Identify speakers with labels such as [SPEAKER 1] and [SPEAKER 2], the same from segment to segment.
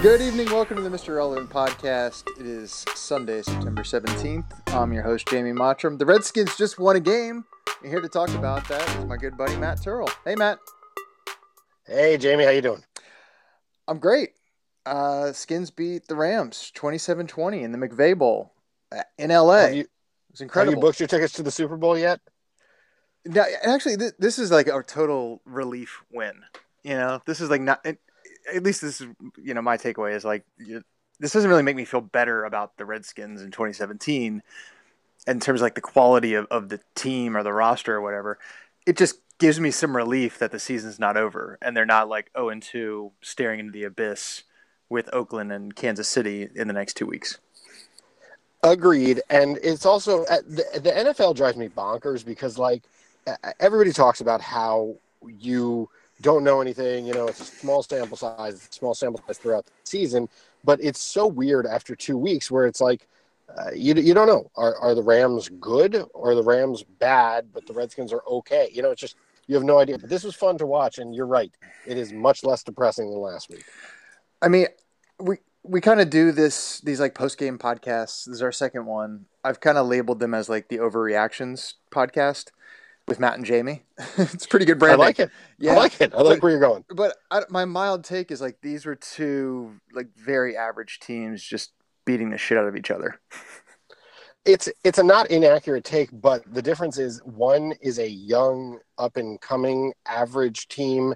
[SPEAKER 1] Good evening. Welcome to the Mr. Relevant podcast. It is Sunday, September 17th. I'm your host, Jamie Mottram. The Redskins just won a game. And here to talk about that is my good buddy, Matt Terl. Hey, Matt.
[SPEAKER 2] Hey, Jamie. How you doing?
[SPEAKER 1] I'm great. Uh, Skins beat the Rams 27-20 in the McVay Bowl uh, in LA.
[SPEAKER 2] Have you,
[SPEAKER 1] it was incredible.
[SPEAKER 2] have you booked your tickets to the Super Bowl yet?
[SPEAKER 1] Now, actually, th- this is like a total relief win. You know, this is like not. It, at least this is you know my takeaway is like you, this doesn't really make me feel better about the Redskins in 2017 in terms of like the quality of, of the team or the roster or whatever. It just gives me some relief that the season's not over and they're not like 0 and 2 staring into the abyss with Oakland and Kansas City in the next two weeks.
[SPEAKER 2] Agreed. And it's also uh, the, the NFL drives me bonkers because like everybody talks about how you don't know anything. You know, it's a small sample size, small sample size throughout the season. But it's so weird after two weeks where it's like uh, you you don't know are are the Rams good or the Rams bad, but the Redskins are okay. You know, it's just you have no idea. But this was fun to watch, and you're right, it is much less depressing than last week.
[SPEAKER 1] I mean, we we kind of do this these like post game podcasts. This is our second one. I've kind of labeled them as like the overreactions podcast with Matt and Jamie. it's pretty good branding.
[SPEAKER 2] I like it.
[SPEAKER 1] Yeah,
[SPEAKER 2] I like it. I like
[SPEAKER 1] But-
[SPEAKER 2] where you're going.
[SPEAKER 1] but I, my mild take is like these were two like very average teams just beating the shit out of each other.
[SPEAKER 2] it's it's a not inaccurate take, but the difference is one is a young, up and coming, average team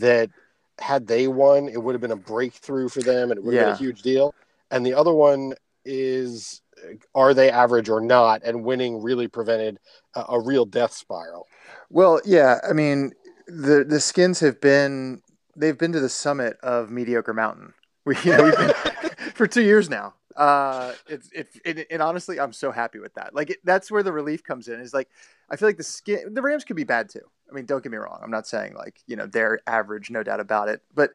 [SPEAKER 2] that had they won, it would have been a breakthrough for them, and it would have been a huge deal. And the other one is, are they average or not? And winning really prevented a, a real death spiral.
[SPEAKER 1] Well, yeah, I mean the the skins have been they've been to the summit of mediocre mountain. We you know we've been for two years now. Uh, it's it, it, and honestly, I'm so happy with that. Like it, that's where the relief comes in. Is like I feel like the skin the Rams could be bad too. I mean, don't get me wrong. I'm not saying like you know they're average, no doubt about it. But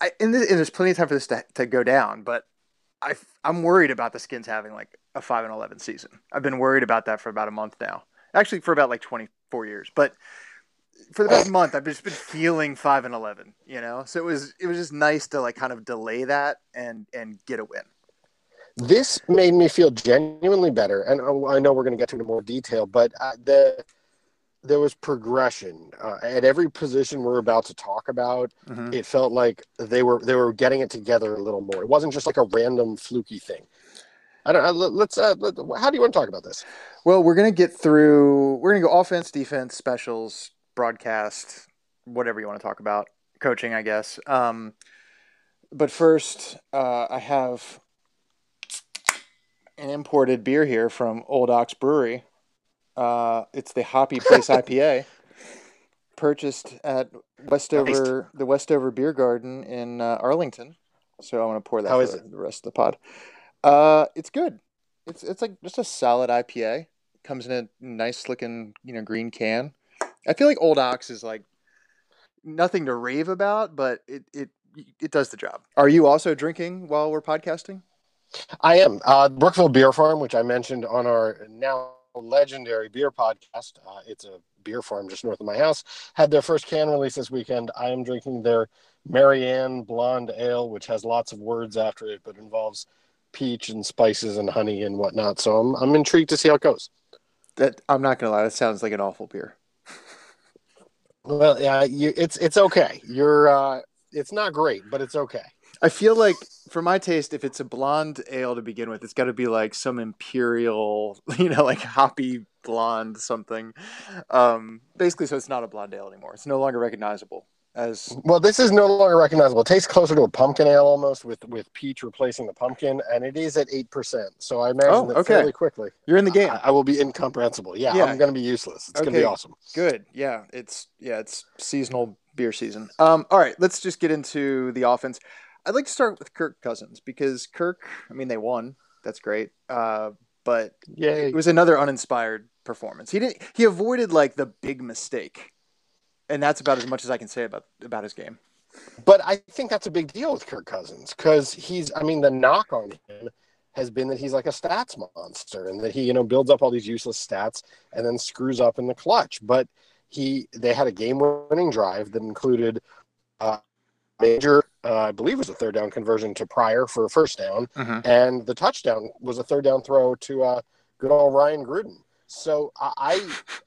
[SPEAKER 1] I and, this, and there's plenty of time for this to, to go down. But I I'm worried about the skins having like a five and eleven season. I've been worried about that for about a month now. Actually, for about like 24 years, but for the past month, I've just been feeling five and 11. You know, so it was it was just nice to like kind of delay that and and get a win.
[SPEAKER 2] This made me feel genuinely better, and I know we're going to get to it in more detail, but uh, the there was progression uh, at every position we're about to talk about.
[SPEAKER 1] Mhm.
[SPEAKER 2] it felt like they were they were getting it together a little more. It wasn't just like a random fluky thing. I don't. Let- let's. Uh, let, how do you want to talk about this?
[SPEAKER 1] Well, we're gonna get through. We're gonna go offense, defense, specials, broadcast, whatever you want to talk about, coaching, I guess. Um, but first, uh, I have an imported beer here from Old Ox Brewery. Uh, it's the Hoppy Place IPA, purchased at Westover, the Westover Beer Garden in uh, Arlington. So I'm gonna pour that
[SPEAKER 2] How
[SPEAKER 1] for the rest of the pod. Uh, it's good. It's it's like just a solid IPA. Comes in a nice looking you know green can. I feel like Old Ox is like nothing to rave about, but it it it does the job. Are you also drinking while we're podcasting?
[SPEAKER 2] I am uh, Brookeville Beer Farm, which I mentioned on our now legendary beer podcast. Uh, it's a beer farm just north of my house. Had their first can release this weekend. I am drinking their Marianne Blonde Ale, which has lots of words after it, but involves peach and spices and honey and whatnot. So I'm I'm intrigued to see how it goes.
[SPEAKER 1] That I'm not gonna lie, that sounds like an awful beer.
[SPEAKER 2] Well, yeah, you, it's it's okay. You're uh, it's not great, but it's okay.
[SPEAKER 1] I feel like, for my taste, if it's a blonde ale to begin with, it's got to be like some imperial, you know, like hoppy blonde something. Um, basically, so it's not a blonde ale anymore. It's no longer recognizable as.
[SPEAKER 2] Well, this is no longer recognizable. It tastes closer to a pumpkin ale almost, with with peach replacing the pumpkin, and it is at eight percent. So I imagine
[SPEAKER 1] Oh,
[SPEAKER 2] that
[SPEAKER 1] okay.
[SPEAKER 2] fairly quickly.
[SPEAKER 1] You're in the game.
[SPEAKER 2] I, I will be incomprehensible. Yeah,
[SPEAKER 1] Yeah.
[SPEAKER 2] I'm going to be useless. It's going to be awesome.
[SPEAKER 1] Good. Yeah, it's yeah, it's seasonal beer season. Um, all right, let's just get into the offense. I'd like to start with Kirk Cousins because Kirk. I mean, they won. That's great. Uh, but it was another uninspired performance. He didn't. He avoided like the big mistake, and that's about as much as I can say about about his game.
[SPEAKER 2] But I think that's a big deal with Kirk Cousins because he's. I mean, the knock on him has been that he's like a stats monster and that he you know builds up all these useless stats and then screws up in the clutch. But he they had a game winning drive that included uh, major uh, I believe it was a third down conversion to Pryor for a first down,
[SPEAKER 1] Mhm.
[SPEAKER 2] and the touchdown was a third down throw to uh, good old Ryan Gruden. So I,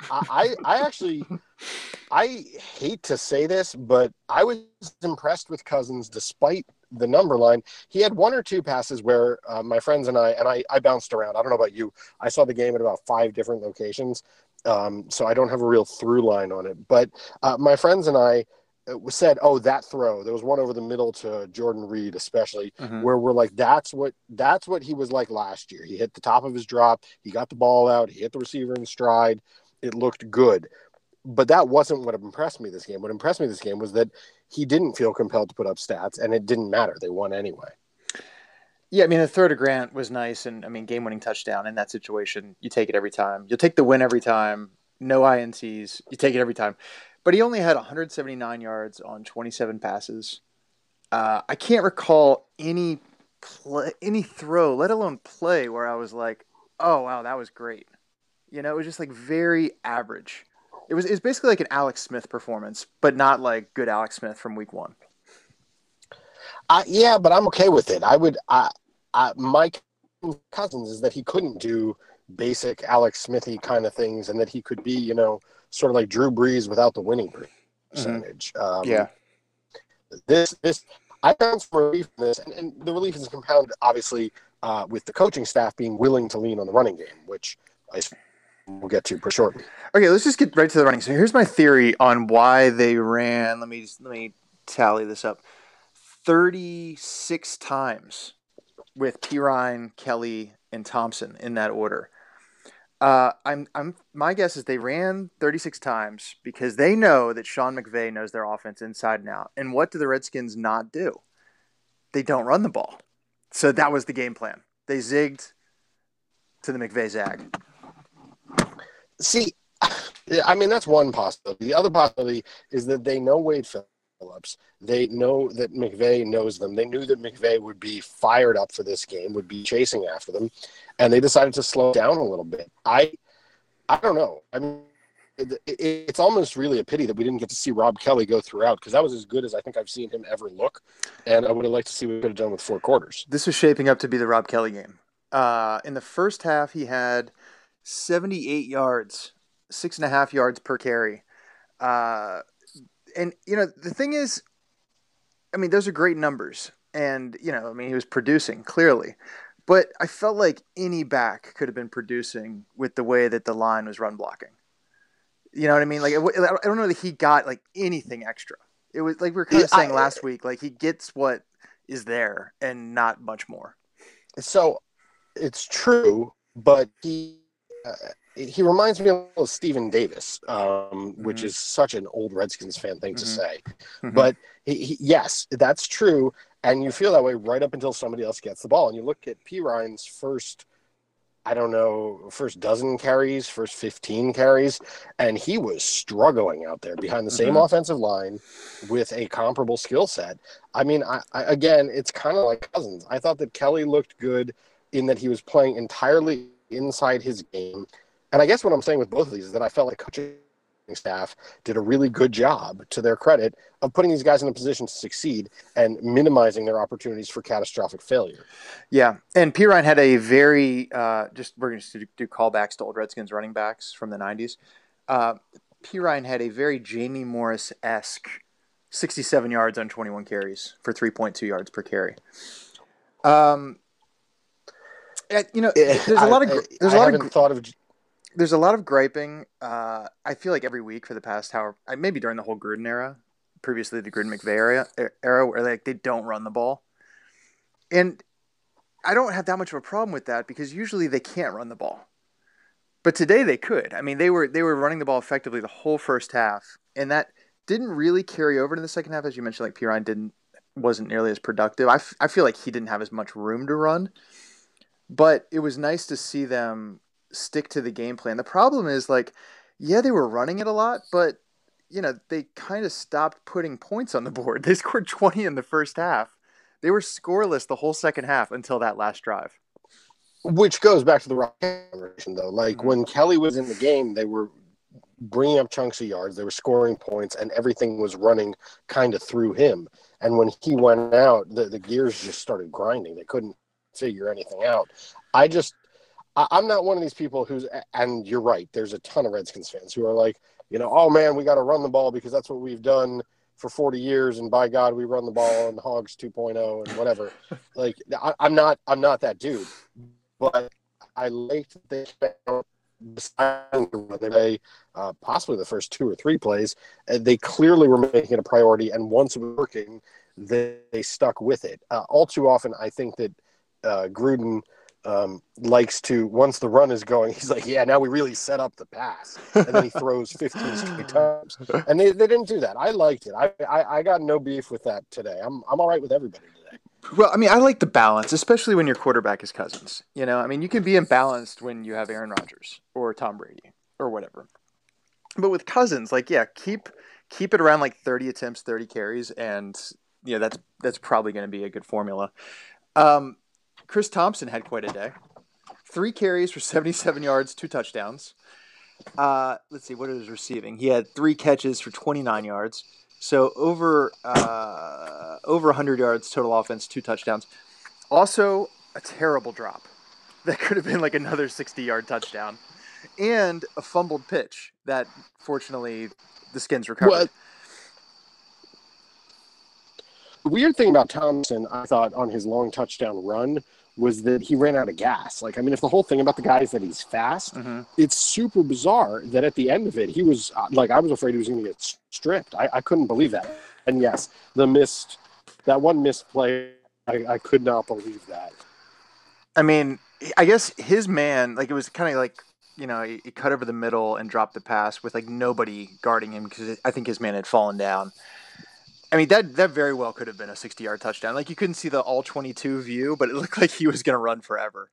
[SPEAKER 2] I, I, I actually, I hate to say this, but I was impressed with Cousins despite the number line. He had one or two passes where uh, my friends and I, and I, I bounced around. I don't know about you. I saw the game at about five different locations, um, so I don't have a real through line on it. But uh, my friends and I said, "Oh, that throw." There was one over the middle to Jordan Reed, especially
[SPEAKER 1] Mhm.
[SPEAKER 2] where we're like, "That's what that's what he was like last year." He hit the top of his drop. He got the ball out. He hit the receiver in stride. It looked good. But that wasn't what impressed me this game. What impressed me this game was that he didn't feel compelled to put up stats, and it didn't matter. They won anyway.
[SPEAKER 1] Yeah, I mean the throw to Grant was nice, and I mean game-winning touchdown in that situation. You take it every time. You'll take the win every time. No ints. You take it every time. But he only had 179 yards on 27 passes. Uh, I can't recall any play, any throw, let alone play, where I was like, "Oh wow, that was great." You know, it was just like very average. It was it's basically like an Alex Smith performance, but not like good Alex Smith from Week One.
[SPEAKER 2] Uh, yeah, but I'm okay with it. I would. I, I, my cousins is that he couldn't do basic Alex Smithy kind of things, and that he could be, you know, sort of like Drew Brees without the winning percentage. Um,
[SPEAKER 1] Yeah.
[SPEAKER 2] This this I found some relief in this, and, and the relief is compounded obviously uh, with the coaching staff being willing to lean on the running game, which I we'll get to pretty shortly.
[SPEAKER 1] Okay, let's just get right to the running. So here's my theory on why they ran. Let me just, let me tally this up. Thirty six times with Perine, Kelley, and Thompson in that order. Uh, I'm I'm my guess is they ran 36 times because they know that Sean McVay knows their offense inside and out. And what do the Redskins not do? They don't run the ball. So that was the game plan. They zigged to the McVay zag.
[SPEAKER 2] See, I mean that's one possibility. The other possibility is that they know Wade Phillips. They know that McVay knows them. They knew that McVay would be fired up for this game, would be chasing after them, and they decided to slow down a little bit. I, I don't know. I mean, it, it, it's almost really a pity that we didn't get to see Rob Kelley go throughout because that was as good as I think I've seen him ever look, and I would have liked to see what he could have done with four quarters.
[SPEAKER 1] This was shaping up to be the Rob Kelley game. Uh, in the first half, he had 78 yards, six and a half yards per carry. Uh, and, you know, the thing is, I mean, those are great numbers. And, you know, I mean, he was producing clearly. But I felt like any back could have been producing with the way that the line was run blocking. You know what I mean? Like, I don't know that he got like anything extra. It was like we were kind of saying
[SPEAKER 2] I-
[SPEAKER 1] last week, like he gets what is there and not much more.
[SPEAKER 2] So it's true, but he uh, he reminds me of Stephen Davis, um, which
[SPEAKER 1] Mhm.
[SPEAKER 2] is such an old Redskins fan thing to
[SPEAKER 1] Mhm.
[SPEAKER 2] say.
[SPEAKER 1] Mhm.
[SPEAKER 2] But he, he, yes, that's true, and you feel that way right up until somebody else gets the ball. And you look at Perine's first, I don't know, first dozen carries, first fifteen carries, and he was struggling out there behind the same
[SPEAKER 1] Mhm.
[SPEAKER 2] offensive line with a comparable skill set. I mean, I, I, again, it's kind of like Cousins. I thought that Kelley looked good in that he was playing entirely inside his game. And I guess what I'm saying with both of these is that I felt like coaching staff did a really good job, to their credit, of putting these guys in a position to succeed and minimizing their opportunities for catastrophic failure.
[SPEAKER 1] Yeah, and Perine had a very uh, just we're going to do callbacks to old Redskins running backs from the '90s. Uh, Perine had a very Jamie Morris esque 67 yards on 21 carries for 3.2 yards per carry. Um, you know, there's a lot of there's a lot of
[SPEAKER 2] thought of
[SPEAKER 1] there's a lot of griping. Uh, I feel like every week for the past however, maybe during the whole Gruden era, previously the Gruden McVay era, era where like they don't run the ball, and I don't have that much of a problem with that because usually they can't run the ball, but today they could. I mean, they were they were running the ball effectively the whole first half, and that didn't really carry over to the second half, as you mentioned. Like Perine didn't wasn't nearly as productive. I, f- I feel like he didn't have as much room to run, but it was nice to see them stick to the game plan. The problem is like, yeah, they were running it a lot, but you know they kind of stopped putting points on the board. They scored twenty in the first half. They were scoreless the whole second half until that last drive.
[SPEAKER 2] which goes back to the rock conversation though. Like
[SPEAKER 1] Mhm.
[SPEAKER 2] when Kelley was in the game, they were bringing up chunks of yards. They were scoring points, and everything was running kind of through him. And when he went out, the, the gears just started grinding. They couldn't figure anything out. I just, I, I'm not one of these people who's, and you're right, there's a ton of Redskins fans who are like, you know, oh man, we got to run the ball because that's what we've done for 40 years and by god we run the ball and the hogs 2.0 and whatever. Like I, am not i'm not that dude but i like that they they uh, possibly the first two or three plays they clearly were making it a priority and once it was working they, they stuck with it. Uh, all too often i think that uh, gruden um, likes to once the run is going, he's like, yeah, now we really set up the pass, and then he throws 15 straight times, and they, they didn't do that. I liked it. I, I I got no beef with that today. I'm I'm all right with everybody today.
[SPEAKER 1] Well, I mean, I like the balance, especially when your quarterback is Cousins. You know, I mean, you can be imbalanced when you have Aaron Rodgers or Tom Brady or whatever, but with Cousins, like, yeah, keep keep it around like 30 attempts, 30 carries, and yeah, you know, that's that's probably going to be a good formula. Um, Chris Thompson had quite a day. Three carries for 77 yards, two touchdowns. Uh, let's see, what is receiving? He had three catches for 29 yards. So over uh, over 100 yards total offense, two touchdowns. Also, a terrible drop. That could have been like another 60 yard touchdown. And a fumbled pitch that fortunately the Skins recovered.
[SPEAKER 2] The weird thing about Thompson, I thought, on his long touchdown run was that he ran out of gas. Like, I mean, if the whole thing about the guy is that he's fast, mm-hmm. it's super bizarre that at the end of it, he was uh, like, I was afraid he was going to get stripped. I, I couldn't believe that. And yes, the missed, that one missed play, I, I could not believe that.
[SPEAKER 1] I mean, I guess his man, like, it was kind of like, you know, he, he cut over the middle and dropped the pass with like nobody guarding him because I think his man had fallen down. I mean that that very well could have been a 60-yard touchdown. Like you couldn't see the all 22 view, but it looked like he was going to run forever.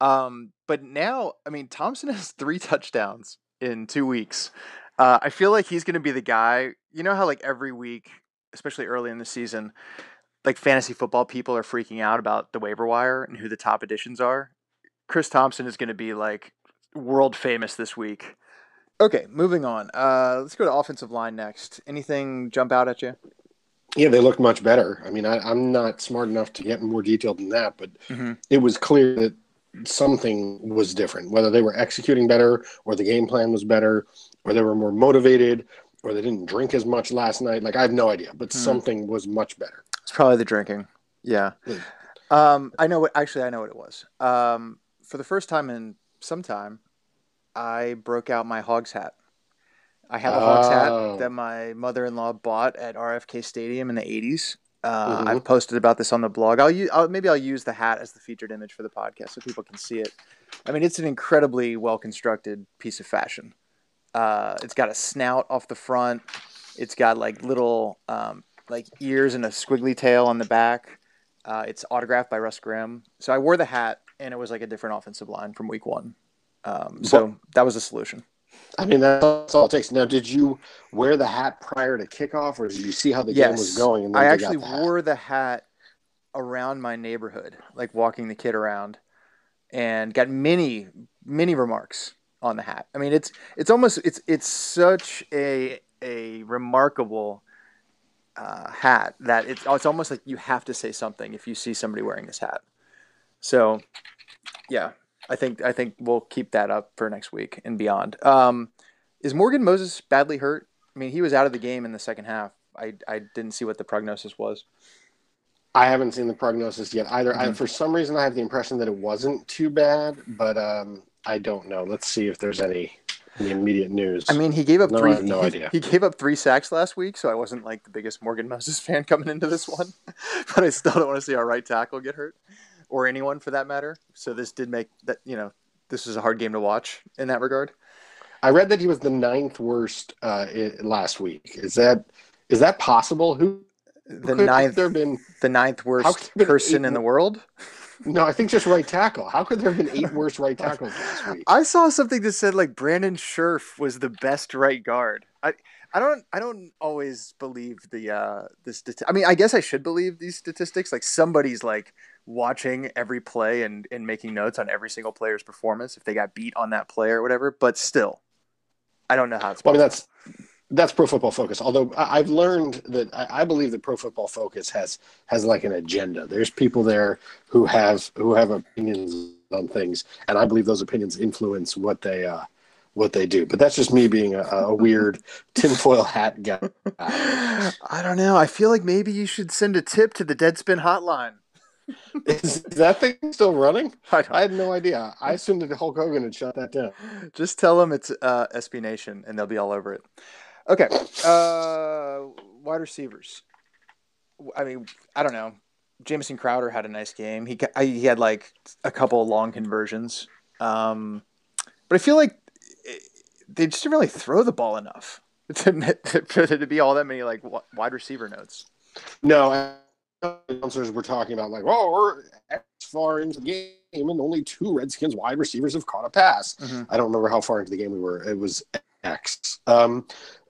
[SPEAKER 1] Um, but now, I mean, Thompson has three touchdowns in two weeks. Uh, I feel like he's going to be the guy. You know how like every week, especially early in the season, like fantasy football people are freaking out about the waiver wire and who the top additions are. Chris Thompson is going to be like world famous this week. Okay, moving on. Uh, let's go to offensive line next. Anything jump out at you?
[SPEAKER 2] Yeah, they looked much better. I mean, I, am not smart enough to get more detailed than that, but mm-hmm. it was clear that something was different. Whether they were executing better, or the game plan was better, or they were more motivated, or they didn't drink as much last night. Like I have no idea, but mm-hmm. something was much better.
[SPEAKER 1] It's probably the drinking. Yeah. yeah. Um, I know what. Actually, I know what it was. Um, for the first time in some time, I broke out my Hogs hat. I have a Hogs hat oh. that my mother-in-law bought at RFK Stadium in the '80s. Uh, mm-hmm. I've posted about this on the blog. I'll, use, I'll maybe I'll use the hat as the featured image for the podcast so people can see it. I mean, it's an incredibly well constructed piece of fashion. Uh, it's got a snout off the front. It's got like little um, like ears and a squiggly tail on the back. Uh, it's autographed by Russ Grimm. So I wore the hat, and it was like a different offensive line from Week One. Um, so that was a solution.
[SPEAKER 2] I mean, that's all it takes. Now, did you wear the hat prior to kickoff, or did you see how the yes. game was going?
[SPEAKER 1] I actually the wore the hat around my neighborhood, like walking the kid around, and got many, many remarks on the hat. I mean, it's it's almost it's it's such a a remarkable uh, hat that it's it's almost like you have to say something if you see somebody wearing this hat. So, yeah, I think I think we'll keep that up for next week and beyond. Um, is Morgan Moses badly hurt? I mean, he was out of the game in the second half. I I didn't see what the prognosis was.
[SPEAKER 2] I haven't seen the prognosis yet either. Mm-hmm. I, for some reason, I have the impression that it wasn't too bad, but um, I don't know. Let's see if there's any, any immediate news.
[SPEAKER 1] I mean, he gave up no, three. no he, idea. He gave up three sacks last week, so I wasn't like the biggest Morgan Moses fan coming into this one. but I still don't want to see our right tackle get hurt or anyone for that matter. So this did make that you know this was a hard game to watch in that regard.
[SPEAKER 2] I read that he was the ninth worst uh, last week. Is that is that possible? Who
[SPEAKER 1] the ninth there been the ninth worst person in the world?
[SPEAKER 2] No, I think just right tackle. How could there have been eight worst right tackles last week?
[SPEAKER 1] I saw something that said like Brandon Scherff was the best right guard. I I don't I don't always believe the uh the stati- I mean I guess I should believe these statistics. Like somebody's like watching every play and, and making notes on every single player's performance if they got beat on that play or whatever. But still, I don't know how it's.
[SPEAKER 2] Well, I mean, that's that's Pro Football Focus. Although I- I've learned that I, I believe that Pro Football Focus has has like an agenda. There's people there who have who have opinions on things, and I believe those opinions influence what they uh, what they do. But that's just me being a, a weird tinfoil hat guy.
[SPEAKER 1] I don't know. I feel like maybe you should send a tip to the Deadspin hotline.
[SPEAKER 2] Is that thing still running?
[SPEAKER 1] I
[SPEAKER 2] I had no idea. I assumed that Hulk Hogan had shut that down.
[SPEAKER 1] Just tell them it's uh, SB Nation, and they'll be all over it. Okay, uh, wide receivers. I mean, I don't know. Jamison Crowder had a nice game. He he had like a couple of long conversions, um, but I feel like they just didn't really throw the ball enough to, for there to be all that many like wide receiver notes.
[SPEAKER 2] No, and announcers were talking about like, oh, we're X far into the game, and only two Redskins wide receivers have caught a pass.
[SPEAKER 1] Mhm.
[SPEAKER 2] I don't remember how far into the game we were. It was X. Um,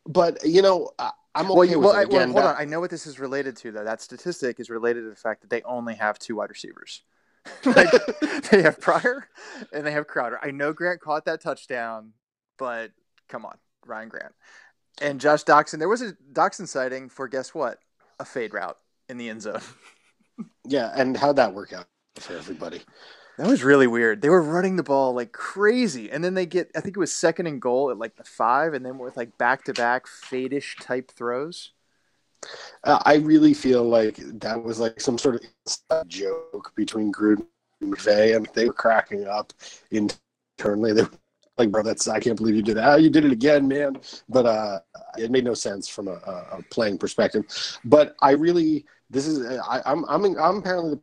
[SPEAKER 2] but you know, I, I'm okay
[SPEAKER 1] Well,
[SPEAKER 2] with
[SPEAKER 1] well,
[SPEAKER 2] it.
[SPEAKER 1] I, well,
[SPEAKER 2] Again,
[SPEAKER 1] hold on. I know what this is related to, though. That statistic is related to the fact that they only have two wide receivers. like they have Pryor and they have Crowder. I know Grant caught that touchdown, but come on, Ryan Grant and Josh Doctson. There was a Doctson sighting for guess what? A fade route in the end zone.
[SPEAKER 2] Yeah, and how'd that work out for everybody?
[SPEAKER 1] That was really weird. They were running the ball like crazy, and then they get I think it was second and goal at like the five, and then with like back to back fade-ish type throws.
[SPEAKER 2] Uh, I really feel like that was like some sort of joke between Gruden and McVay, and they were cracking up internally. They were like, "Bro, that's I can't believe you did that. Oh, you did it again, man!" But uh, it made no sense from a, a playing perspective. But I really, this is I, I'm I'm I'm apparently the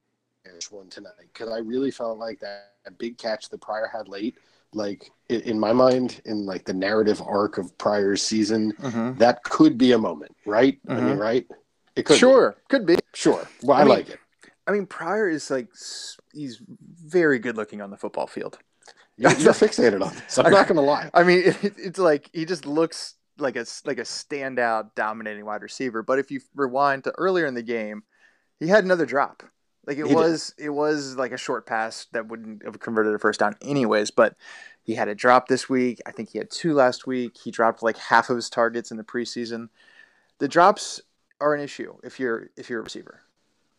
[SPEAKER 2] one tonight because I really felt like that, big catch that Pryor had late, like in, in my mind, in like the narrative arc of Pryor's season,
[SPEAKER 1] Mm-hmm.
[SPEAKER 2] that could be a moment, right? I mean, right? It could be.
[SPEAKER 1] Sure, could be.
[SPEAKER 2] Sure. Well, I,
[SPEAKER 1] I mean-
[SPEAKER 2] like it.
[SPEAKER 1] I mean, Pryor is like he's very good looking on the football field.
[SPEAKER 2] You're, you're fixated on this. I'm not going to lie.
[SPEAKER 1] I mean, it, it's like he just looks like a like a standout, dominating wide receiver. But if you rewind to earlier in the game, he had another drop. Like it
[SPEAKER 2] He did.
[SPEAKER 1] was, it was like a short pass that wouldn't have converted a first down, anyways. But he had a drop this week. I think he had two last week. He dropped like half of his targets in the preseason. The drops are an issue if you're if you're a receiver.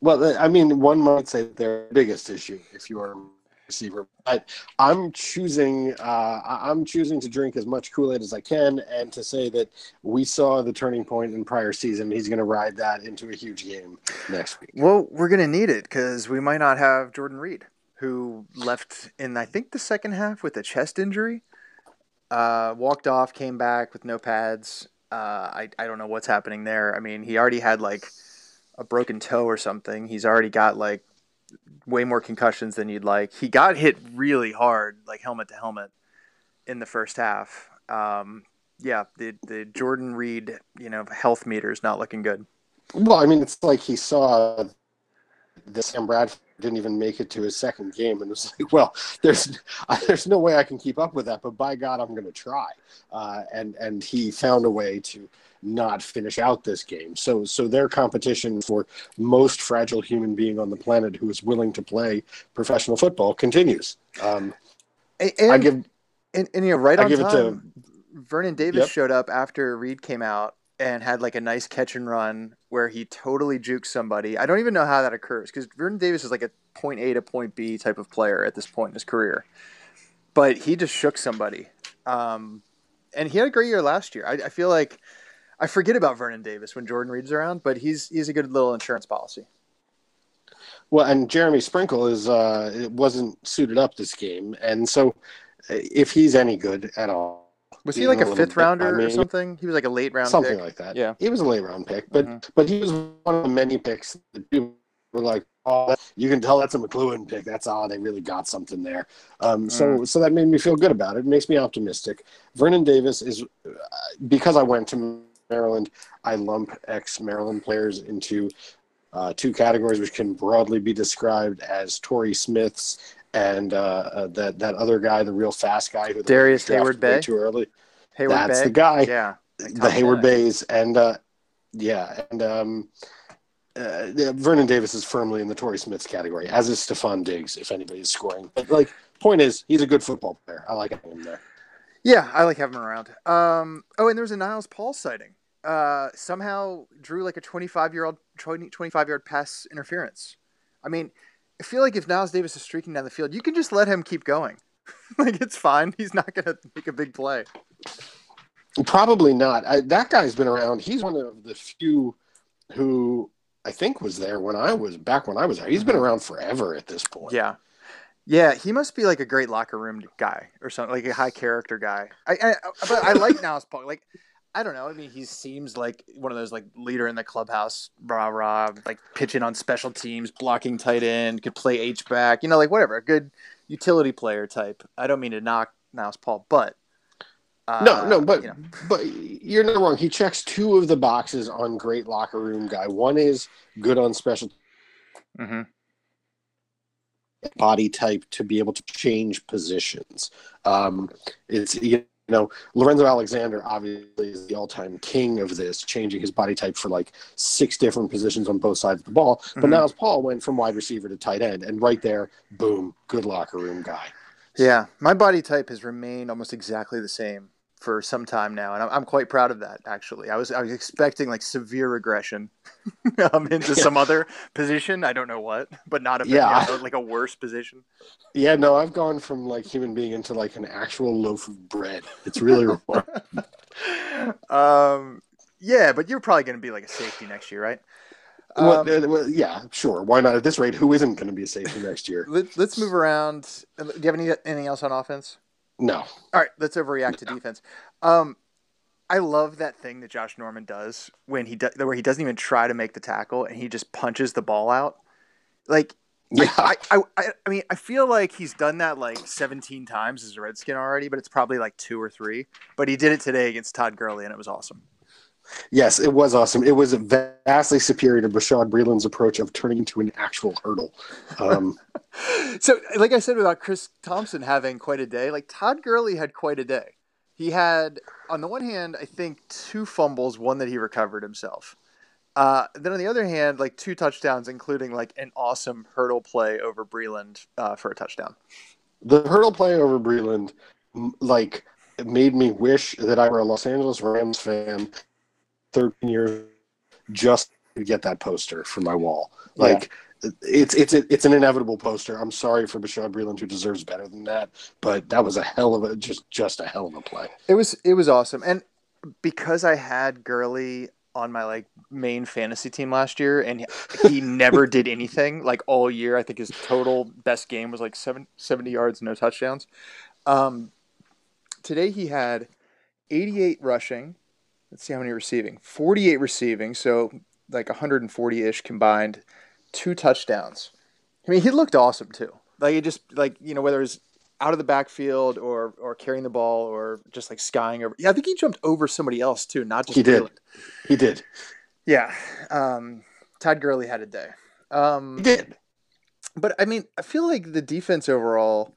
[SPEAKER 2] Well, I mean, one might say their biggest issue if you are receiver, but I'm choosing. Uh, I'm choosing to drink as much Kool Aid as I can, and to say that we saw the turning point in Pryor season. He's going to ride that into a huge game next week.
[SPEAKER 1] Well, we're gonna need it because we might not have Jordan Reed, who left in I think the second half with a chest injury. Uh, walked off, came back with no pads. Uh, I I don't know what's happening there. I mean, he already had like a broken toe or something. He's already got like way more concussions than you'd like. He got hit really hard, like helmet to helmet, in the first half. Um, yeah, the the Jordan Reed, you know, health meter is not looking good.
[SPEAKER 2] Well, I mean, it's like he saw that Sam Bradford didn't even make it to his second game, and was like, "Well, there's there's no way I can keep up with that, but by God, I'm going to try." Uh, and and he found a way to not finish out this game. So so their competition for most fragile human being on the planet who is willing to play professional football continues. Um,
[SPEAKER 1] And,
[SPEAKER 2] I give
[SPEAKER 1] And, and you know, right
[SPEAKER 2] I
[SPEAKER 1] on
[SPEAKER 2] give it to-
[SPEAKER 1] time, Vernon Davis
[SPEAKER 2] Yep.
[SPEAKER 1] showed up after Reed came out and had like a nice catch and run where he totally juked somebody. I don't even know how that occurs because Vernon Davis is like a point A to point B type of player at this point in his career, but he just shook somebody. Um, and he had a great year last year. I, I feel like I forget about Vernon Davis when Jordan Reed's around, but he's he's a good little insurance policy.
[SPEAKER 2] Well, and Jeremy Sprinkle is uh, it wasn't suited up this game, and so uh, if he's any good at all,
[SPEAKER 1] Was he like
[SPEAKER 2] a
[SPEAKER 1] a fifth rounder
[SPEAKER 2] I
[SPEAKER 1] or something? He was like a late round pick.
[SPEAKER 2] something
[SPEAKER 1] pick.
[SPEAKER 2] like that.
[SPEAKER 1] Yeah.
[SPEAKER 2] he was a late round pick, but
[SPEAKER 1] Mhm.
[SPEAKER 2] but he was one of the many picks that people were like, oh, you can tell that's a McCloughan pick. That's oh, they really got something there. Um, so
[SPEAKER 1] Mm.
[SPEAKER 2] so that made me feel good about it. It makes me optimistic. Vernon Davis is uh, because I went to Maryland. I lump ex Maryland players into uh, two categories, which can broadly be described as Torrey Smiths and uh, uh, that that other guy, the real fast guy who Darrius
[SPEAKER 1] Hayward Bay?
[SPEAKER 2] too early.
[SPEAKER 1] Hayward
[SPEAKER 2] That's
[SPEAKER 1] Bay.
[SPEAKER 2] the guy
[SPEAKER 1] Yeah.
[SPEAKER 2] the Hayward
[SPEAKER 1] 10.
[SPEAKER 2] Bays, and uh, yeah, and um, uh, Vernon Davis is firmly in the Torrey Smiths category, as is Stefon Diggs, if anybody's scoring. But like, point is, he's a good football player. I like him there.
[SPEAKER 1] Yeah, I like having him around. Um, oh, and there was a Niles Paul sighting. Uh, somehow drew like a 25 year old 25 yard pass interference. I mean, I feel like if Niles Davis is streaking down the field, you can just let him keep going. like it's fine. He's not going to make a big play.
[SPEAKER 2] Probably not. I, that guy's been around. He's one of the few who I think was there when I was back when I was there. He's been around forever at this point.
[SPEAKER 1] Yeah. Yeah, he must be like a great locker room guy or something, like a high character guy. I, I but I like Niles Paul. Like, I don't know. I mean, he seems like one of those like leader in the clubhouse, rah rah, like pitching on special teams, blocking tight end, could play H back, you know, like whatever, a good utility player type. I don't mean to knock Niles Paul, but
[SPEAKER 2] uh, no, no, but you know. but you're not wrong. He checks two of the boxes on great locker room guy. One is good on special
[SPEAKER 1] mm-hmm.
[SPEAKER 2] Body type to be able to change positions. Um, it's you know Lorenzo Alexander obviously is the all-time king of this, changing his body type for like six different positions on both sides of the ball. But mm-hmm. now Paul went from wide receiver to tight end, and right there, boom, good locker room guy.
[SPEAKER 1] Yeah, my body type has remained almost exactly the same for some time now, and I'm, I'm quite proud of that. Actually, I was I was expecting like severe regression um, into some other position. I don't know what, but not a yeah, yeah like a worse position.
[SPEAKER 2] Yeah, no, I've gone from like human being into like an actual loaf of bread. It's really
[SPEAKER 1] um, yeah, but you're probably going to be like a safety next year, right?
[SPEAKER 2] Um, well, well, yeah, sure. Why not? At this rate, who isn't going to be a safety next year?
[SPEAKER 1] Let, us move around. Do you have any anything else on offense?
[SPEAKER 2] No.
[SPEAKER 1] All right, let's overreact to defense. Um, I love that thing that Josh Norman does when he do, where he doesn't even try to make the tackle and he just punches the ball out. Like, yeah. I, I, I, I mean, I feel like he's done that like 17 times as a Redskin already, but it's probably like two or three. But he did it today against Todd Gurley, and it was awesome.
[SPEAKER 2] Yes, it was awesome. It was vastly superior to Bashaud Breeland's approach of turning into an actual hurdle. Um,
[SPEAKER 1] so, like I said about Chris Thompson having quite a day, like Todd Gurley had quite a day. He had, on the one hand, I think two fumbles, one that he recovered himself. Uh, then on the other hand, like two touchdowns, including like an awesome hurdle play over Breeland uh, for a touchdown.
[SPEAKER 2] The hurdle play over Breeland, like, made me wish that I were a Los Angeles Rams fan 13 years just to get that poster for my wall. Like yeah. it's it's it's an inevitable poster. I'm sorry for Bashaud Breeland who deserves better than that, but that was a hell of a just just a hell of a play.
[SPEAKER 1] It was it was awesome. And because I had Gurley on my like main fantasy team last year and he never did anything like all year. I think his total best game was like seven, 70 yards, no touchdowns. Um, today he had 88 rushing, let's see how many receiving. 48 receiving so like 140-ish combined. Two touchdowns. I mean he looked awesome too. Like he just like you know whether it's out of the backfield or or carrying the ball or just like skying over. Yeah i think he jumped over somebody else too not just
[SPEAKER 2] he did. He did.
[SPEAKER 1] Yeah um todd gurley had a day. Um
[SPEAKER 2] he did.
[SPEAKER 1] but i mean i feel like the defense overall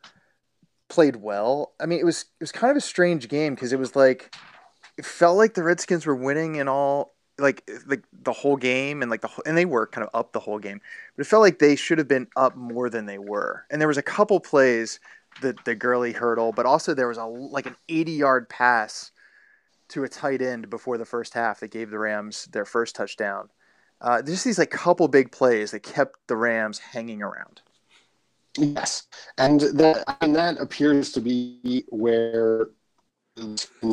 [SPEAKER 1] played well. I mean it was it was kind of a strange game because it was like it felt like the Redskins were winning in all like like the whole game and like the and they were kind of up the whole game, but it felt like they should have been up more than they were. And there was a couple plays, the the Gurley hurdle, but also there was a like an 80 yard pass to a tight end before the first half that gave the Rams their first touchdown. Uh, just these like couple big plays that kept the Rams hanging around.
[SPEAKER 2] Yes, and that mean that appears to be where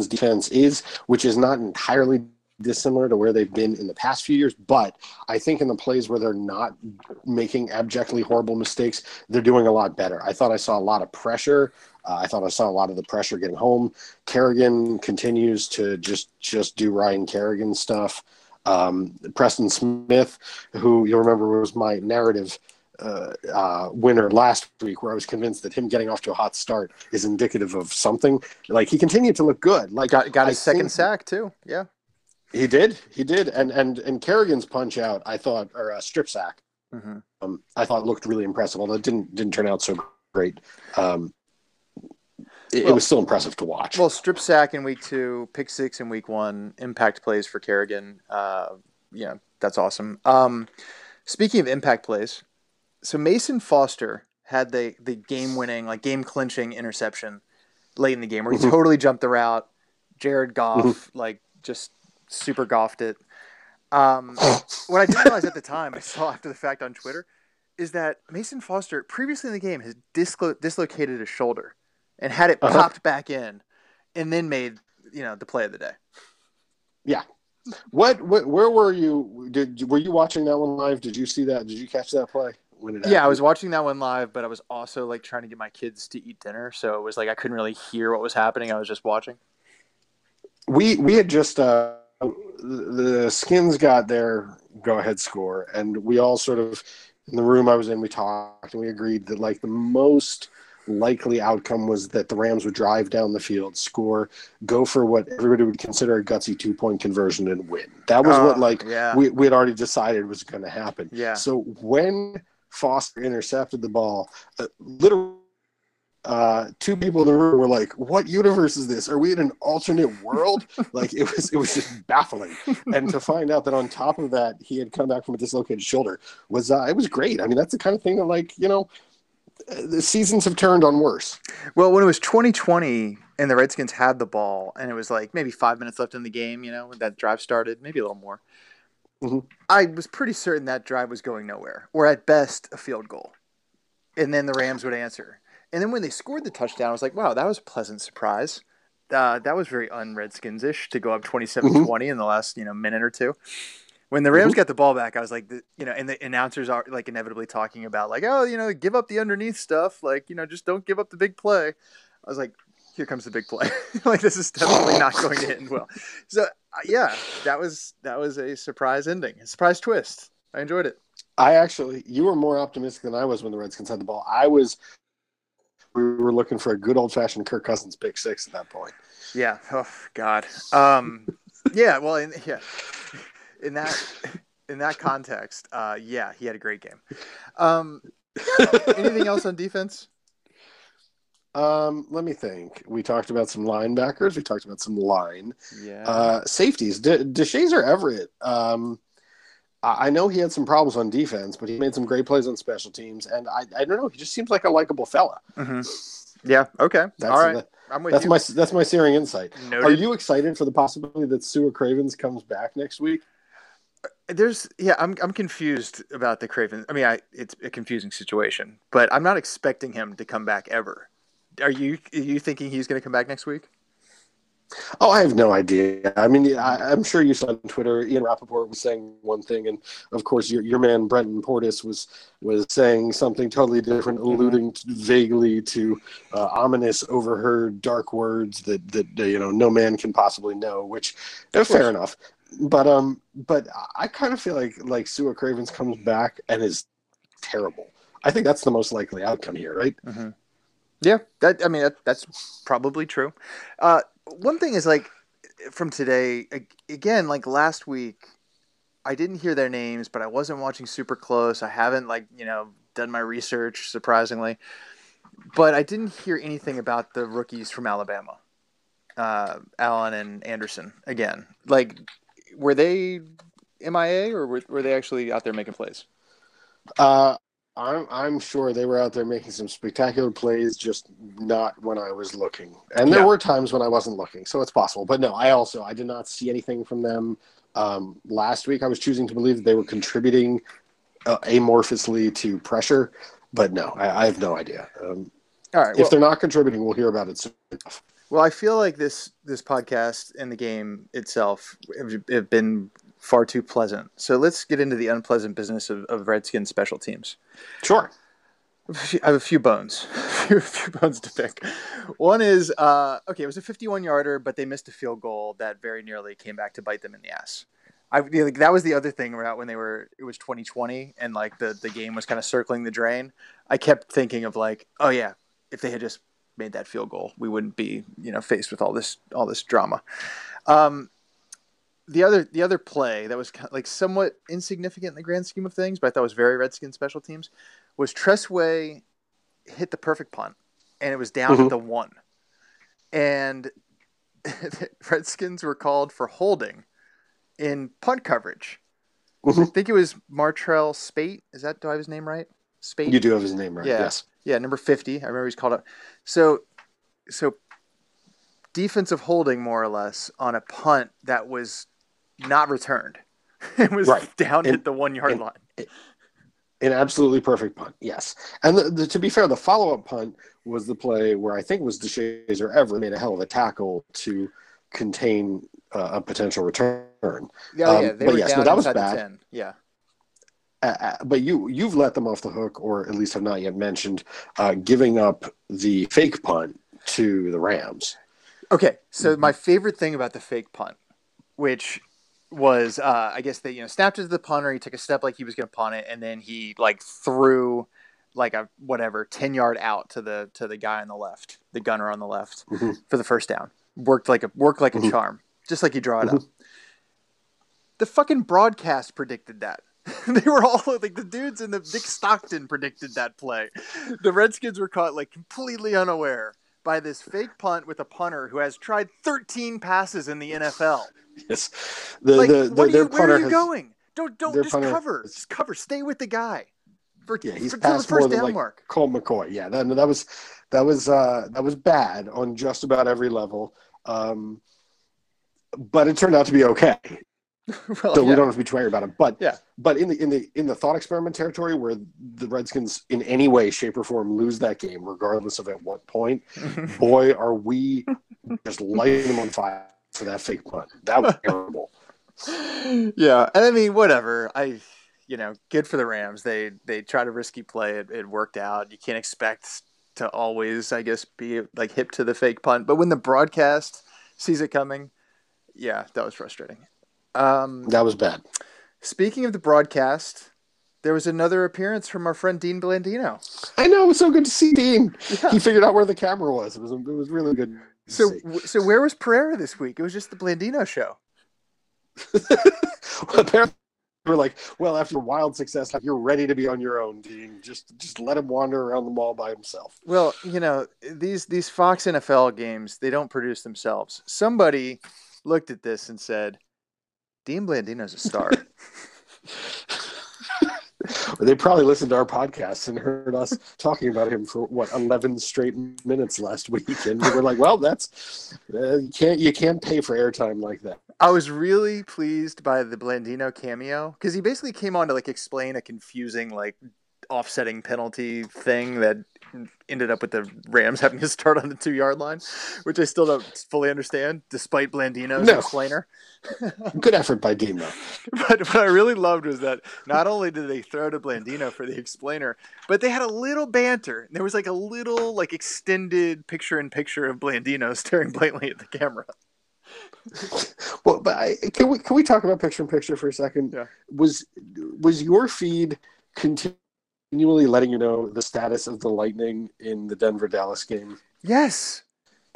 [SPEAKER 2] defense is, which is not entirely dissimilar to where they've been in the past few years. But I think in the plays where they're not making abjectly horrible mistakes, they're doing a lot better. I thought I saw a lot of pressure. Uh, I thought I saw a lot of the pressure getting home. Kerrigan continues to just just do Ryan Kerrigan stuff. Um, Preston Smith, who you'll remember was my narrative uh, uh, winner last week, where I was convinced that him getting off to a hot start is indicative of something. Like he continued to look good. Like
[SPEAKER 1] got got his second sack too. Yeah,
[SPEAKER 2] he did. He did. And and and Kerrigan's punch out, I thought, or a strip sack, mm-hmm. um, I thought looked really impressive. Although it didn't didn't turn out so great. Um, it, well, it, was still impressive to watch.
[SPEAKER 1] Well, strip sack in week two, pick six in week one, impact plays for Kerrigan. Uh, yeah, that's awesome. Um, speaking of impact plays, so Mason Foster had the the game winning, like game clinching interception late in the game where he
[SPEAKER 2] Mhm.
[SPEAKER 1] totally jumped the route. Jared Goff
[SPEAKER 2] Mm-hmm.
[SPEAKER 1] like just super golfed it. Um, what I didn't realize at the time, I saw after the fact on Twitter, is that Mason Foster previously in the game has dislo- dislocated his shoulder and had it
[SPEAKER 2] Uh-huh.
[SPEAKER 1] popped back in, and then made you know the play of the day. Yeah.
[SPEAKER 2] What, what? Where were you? Did were you watching that one live? Did you see that? Did you catch that play? When it
[SPEAKER 1] Yeah, I was watching that one live, but I was also like trying to get my kids to eat dinner, so it was like I couldn't really hear what was happening. I was just watching.
[SPEAKER 2] we we had just uh, the skins got their go ahead score, and we all sort of in the room I was in, we talked and we agreed that like the most likely outcome was that the Rams would drive down the field, score, go for what everybody would consider a gutsy two point conversion and win. That was what
[SPEAKER 1] Oh,
[SPEAKER 2] like
[SPEAKER 1] yeah,
[SPEAKER 2] we we had already decided was going to happen.
[SPEAKER 1] yeah,
[SPEAKER 2] So when Foster intercepted the ball, uh, literally, uh, two people in the room were like, "What universe is this? Are we in an alternate world?" like it was, it was just baffling. And to find out that on top of that, he had come back from a dislocated shoulder was, uh, it was great. I mean, that's the kind of thing that, like, you know, uh, the seasons have turned on worse.
[SPEAKER 1] Well, when it was 2020 and the Redskins had the ball, and it was like maybe five minutes left in the game, you know, when that drive started, maybe a little more.
[SPEAKER 2] Mhm.
[SPEAKER 1] I was pretty certain that drive was going nowhere, or at best a field goal, and then the Rams would answer. And then when they scored the touchdown, I was like, "Wow, that was a pleasant surprise." Uh, that was very un-Redskins ish to go up 27-20 in the last you know minute or two. When the Rams got the ball back, I was like, the, you know, and the announcers are like inevitably talking about like, oh, you know, give up the underneath stuff, like you know, just don't give up the big play. I was like, here comes the big play. like this is definitely not going to end well. So yeah, that was that was a surprise ending, a surprise twist. I enjoyed it.
[SPEAKER 2] I actually, you were more optimistic than I was when the Redskins had the ball. I was, we were looking for a good old fashioned Kirk Cousins pick six at that point.
[SPEAKER 1] Yeah. Oh God. Um. Yeah. Well. In, yeah. In that in that context, uh, yeah, he had a great game. Um. Anything else on defense?
[SPEAKER 2] Um, let me think. We talked about some linebackers. We talked about some line
[SPEAKER 1] Yeah.
[SPEAKER 2] uh, safeties. De- Deshazor Everett. Um, I I know he had some problems on defense, but he made some great plays on special teams. And I, I don't know. He just seems like a likable fella.
[SPEAKER 1] hmm Yeah. Okay.
[SPEAKER 2] That's
[SPEAKER 1] All right.
[SPEAKER 2] the-
[SPEAKER 1] I'm with
[SPEAKER 2] that's
[SPEAKER 1] you.
[SPEAKER 2] my that's my searing insight.
[SPEAKER 1] Noted.
[SPEAKER 2] Are you excited for the possibility that Su'a Cravens comes back next week?
[SPEAKER 1] There's yeah, I'm I'm confused about the Cravens. I mean, I it's a confusing situation, but I'm not expecting him to come back ever. Are you are you thinking he's going to come back next week?
[SPEAKER 2] Oh, I have no idea. I mean, I, I'm sure you saw on Twitter. Ian Rapoport was saying one thing, and of course, your your man Brenton Portis was was saying something totally different, alluding to, vaguely to uh, ominous, overheard, dark words that that you know no man can possibly know. Which, uh, fair enough. But um, but I kind of feel like like Su'a Cravens comes back and is terrible. I think that's the most likely outcome here, right?
[SPEAKER 1] Mm-hmm. Yeah, that I mean that, that's probably true. Uh, one thing is like from today again, like last week, I didn't hear their names, but I wasn't watching super close. I haven't like you know done my research surprisingly, but I didn't hear anything about the rookies from Alabama, uh, Allen and Anderson again. Like, were they MIA or were, were they actually out there making plays?
[SPEAKER 2] Uh, I'm I'm sure they were out there making some spectacular plays, just not when I was looking. And there
[SPEAKER 1] Yeah.
[SPEAKER 2] were times when I wasn't looking, so it's possible. But no, I also I did not see anything from them um, last week. I was choosing to believe that they were contributing uh, amorphously to pressure, but no, I, I have no idea. Um,
[SPEAKER 1] All right.
[SPEAKER 2] if
[SPEAKER 1] well-
[SPEAKER 2] they're not contributing, we'll hear about it soon enough.
[SPEAKER 1] Well, I feel like this this podcast and the game itself have, have been far too pleasant. So let's get into the unpleasant business of, of Redskins special teams.
[SPEAKER 2] Sure.
[SPEAKER 1] I have a few bones, a few bones to pick. One is uh, okay. It was a 51 yarder, but they missed a field goal that very nearly came back to bite them in the ass. I like that was the other thing about when they were. It was 2020, and like the the game was kind of circling the drain. I kept thinking of like, oh yeah, if they had just made that field goal, we wouldn't be you know faced with all this all this drama. Um, the other the other play that was kind of like somewhat insignificant in the grand scheme of things, but I thought was very Redskin special teams, was Tress Way hit the perfect punt, and it was down
[SPEAKER 2] Mhm.
[SPEAKER 1] at the one, and Redskins were called for holding in punt coverage. I
[SPEAKER 2] Mhm.
[SPEAKER 1] think it was Martrell Spaight. Is that do I have his name right? Spaight.
[SPEAKER 2] You do have his name right.
[SPEAKER 1] Yeah.
[SPEAKER 2] Yes.
[SPEAKER 1] Yeah, number fifty. I remember he's called up. So, so defensive holding more or less on a punt that was not returned. it was
[SPEAKER 2] Right.
[SPEAKER 1] down
[SPEAKER 2] And-
[SPEAKER 1] at the one yard
[SPEAKER 2] and-
[SPEAKER 1] line.
[SPEAKER 2] An absolutely perfect punt, yes. And the, the, to be fair, the follow up punt was the play where I think was Deshazor ever made a hell of a tackle to contain uh, a potential return.
[SPEAKER 1] Yeah,
[SPEAKER 2] um,
[SPEAKER 1] yeah, they
[SPEAKER 2] but
[SPEAKER 1] were
[SPEAKER 2] yes, no,
[SPEAKER 1] down
[SPEAKER 2] that was bad.
[SPEAKER 1] Yeah.
[SPEAKER 2] Uh, uh, but you you've let them off the hook, or at least have not yet mentioned uh, giving up the fake punt to the Rams.
[SPEAKER 1] Okay, so
[SPEAKER 2] Mm-hmm.
[SPEAKER 1] my favorite thing about the fake punt, which was uh, I guess they you know snapped it to the punter, he took a step like he was going to punt it, and then he like threw like a whatever ten yard out to the to the guy on the left, the gunner on the left
[SPEAKER 2] Mhm.
[SPEAKER 1] for the first down. Worked like a worked like a
[SPEAKER 2] Mhm.
[SPEAKER 1] charm, just like you draw it
[SPEAKER 2] Mm-hmm.
[SPEAKER 1] up. The fucking broadcast predicted that. they were all like the dudes in the Dick Stockton predicted that play. The Redskins were caught like completely unaware by this fake punt with a punter who has tried 13 passes in the NFL.
[SPEAKER 2] Yes, the
[SPEAKER 1] Like,
[SPEAKER 2] the, the
[SPEAKER 1] you, where are you
[SPEAKER 2] has,
[SPEAKER 1] going? Don't don't just cover,
[SPEAKER 2] has-
[SPEAKER 1] just cover. Stay with the guy for,
[SPEAKER 2] Yeah, he's
[SPEAKER 1] for
[SPEAKER 2] passed more
[SPEAKER 1] first
[SPEAKER 2] than
[SPEAKER 1] down
[SPEAKER 2] like
[SPEAKER 1] mark.
[SPEAKER 2] Colt McCoy. Yeah, that, that was that was uh, that was bad on just about every level. Um, but it turned out to be okay,
[SPEAKER 1] Well,
[SPEAKER 2] so
[SPEAKER 1] yeah.
[SPEAKER 2] we don't have to be too worried about it. But
[SPEAKER 1] Yeah.
[SPEAKER 2] but in the in the in the thought experiment territory, where the Redskins in any way, shape, or form lose that game, regardless of at what point, boy, are we just lighting them on fire for that fake punt. That was terrible.
[SPEAKER 1] yeah, and I mean, whatever. I, you know, good for the Rams. They they tried a risky play. It, it worked out. You can't expect to always, I guess, be like hip to the fake punt. But when the broadcast sees it coming, yeah, that was frustrating. Um,
[SPEAKER 2] That was bad.
[SPEAKER 1] speaking of the broadcast, there was another appearance from our friend Dean Blandino.
[SPEAKER 2] I know it was so good to see Dean.
[SPEAKER 1] Yeah.
[SPEAKER 2] He figured out where the camera was. It was it was really good.
[SPEAKER 1] So, so where was Pereira this week? It was just the Blandino show.
[SPEAKER 2] apparently we're like, well, after wild success, you're ready to be on your own, Dean. Just just let him wander around the mall by himself.
[SPEAKER 1] Well, you know, these these Fox NFL games, they don't produce themselves. Somebody looked at this and said, Dean Blandino's a star.
[SPEAKER 2] They probably listened to our podcast and heard us talking about him for what eleven straight minutes last week, and we were like, well, that's uh, you can't you can't pay for airtime like that.
[SPEAKER 1] I was really pleased by the Blandino cameo because he basically came on to like explain a confusing like offsetting penalty thing that ended up with the Rams having to start on the two yard line, which I still don't fully understand, despite Blandino's
[SPEAKER 2] No.
[SPEAKER 1] explainer.
[SPEAKER 2] Good effort by though.
[SPEAKER 1] But what I really loved was that not only did they throw to Blandino for the explainer, but they had a little banter. There was like a little like extended picture in picture of Blandino staring blatantly at the camera.
[SPEAKER 2] Well, but I, can we can we talk about picture in picture for a second?
[SPEAKER 1] Yeah.
[SPEAKER 2] Was was your feed continually letting you know the status of the Lightning in the Denver Dallas game?
[SPEAKER 1] Yes.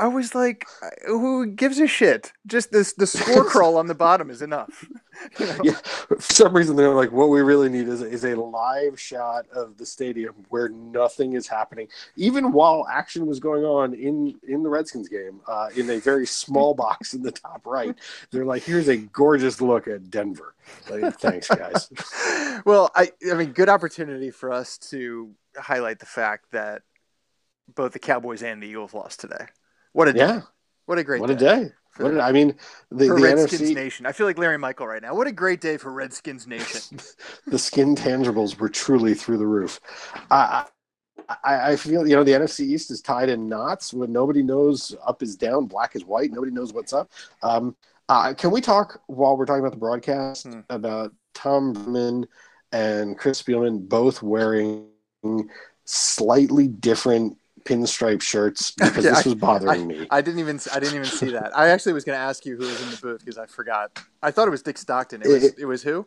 [SPEAKER 1] I was like, who gives a shit? Just this the score crawl on the bottom is enough. You know?
[SPEAKER 2] Yeah, for some reason they're like, what we really need is, is a live shot of the stadium where nothing is happening, even while action was going on in in the Redskins game, uh, in a very small box in the top right. They're like, here's a gorgeous look at Denver. Like, thanks, guys.
[SPEAKER 1] well, I I mean, good opportunity for us to highlight the fact that both the Cowboys and the Eagles lost today. What a day!
[SPEAKER 2] Yeah,
[SPEAKER 1] What a great day.
[SPEAKER 2] what a
[SPEAKER 1] day.
[SPEAKER 2] day. What I mean? The,
[SPEAKER 1] for
[SPEAKER 2] the
[SPEAKER 1] Redskins
[SPEAKER 2] NFC,
[SPEAKER 1] Nation. I feel like Larry Michael right now. What a great day for Redskins Nation.
[SPEAKER 2] the Skintangibles were truly through the roof. I, I, I feel you know the NFC East is tied in knots when nobody knows up is down, black is white. Nobody knows what's up. Um, uh, can we talk while we're talking about the broadcast
[SPEAKER 1] Hmm.
[SPEAKER 2] about Tom Brennaman and Chris Spielman both wearing slightly different pinstripe shirts because
[SPEAKER 1] Yeah,
[SPEAKER 2] this was bothering me.
[SPEAKER 1] I didn't even I didn't even see that. I actually was going to ask you who was in the booth because I forgot. I thought it was Dick Stockton. It was
[SPEAKER 2] It-
[SPEAKER 1] it was who?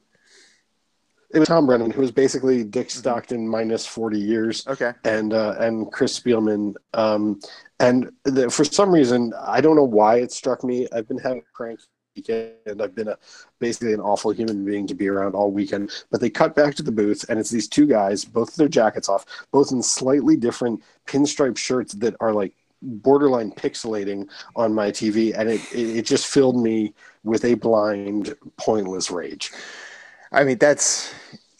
[SPEAKER 2] It was Tom Brennaman, who was basically Dick
[SPEAKER 1] Mm-hmm.
[SPEAKER 2] Stockton minus forty years.
[SPEAKER 1] Okay.
[SPEAKER 2] and uh, and Chris Spielman. Um, and the, for some reason, I don't know why it struck me. I've been having cranky weekend. I've been a basically an awful human being to be around all weekend. But they cut back to the booth, and it's these two guys, both their jackets off, both in slightly different pinstripe shirts that are like borderline pixelating on my TV, and it it, it just filled me with a blind, pointless rage.
[SPEAKER 1] I mean that's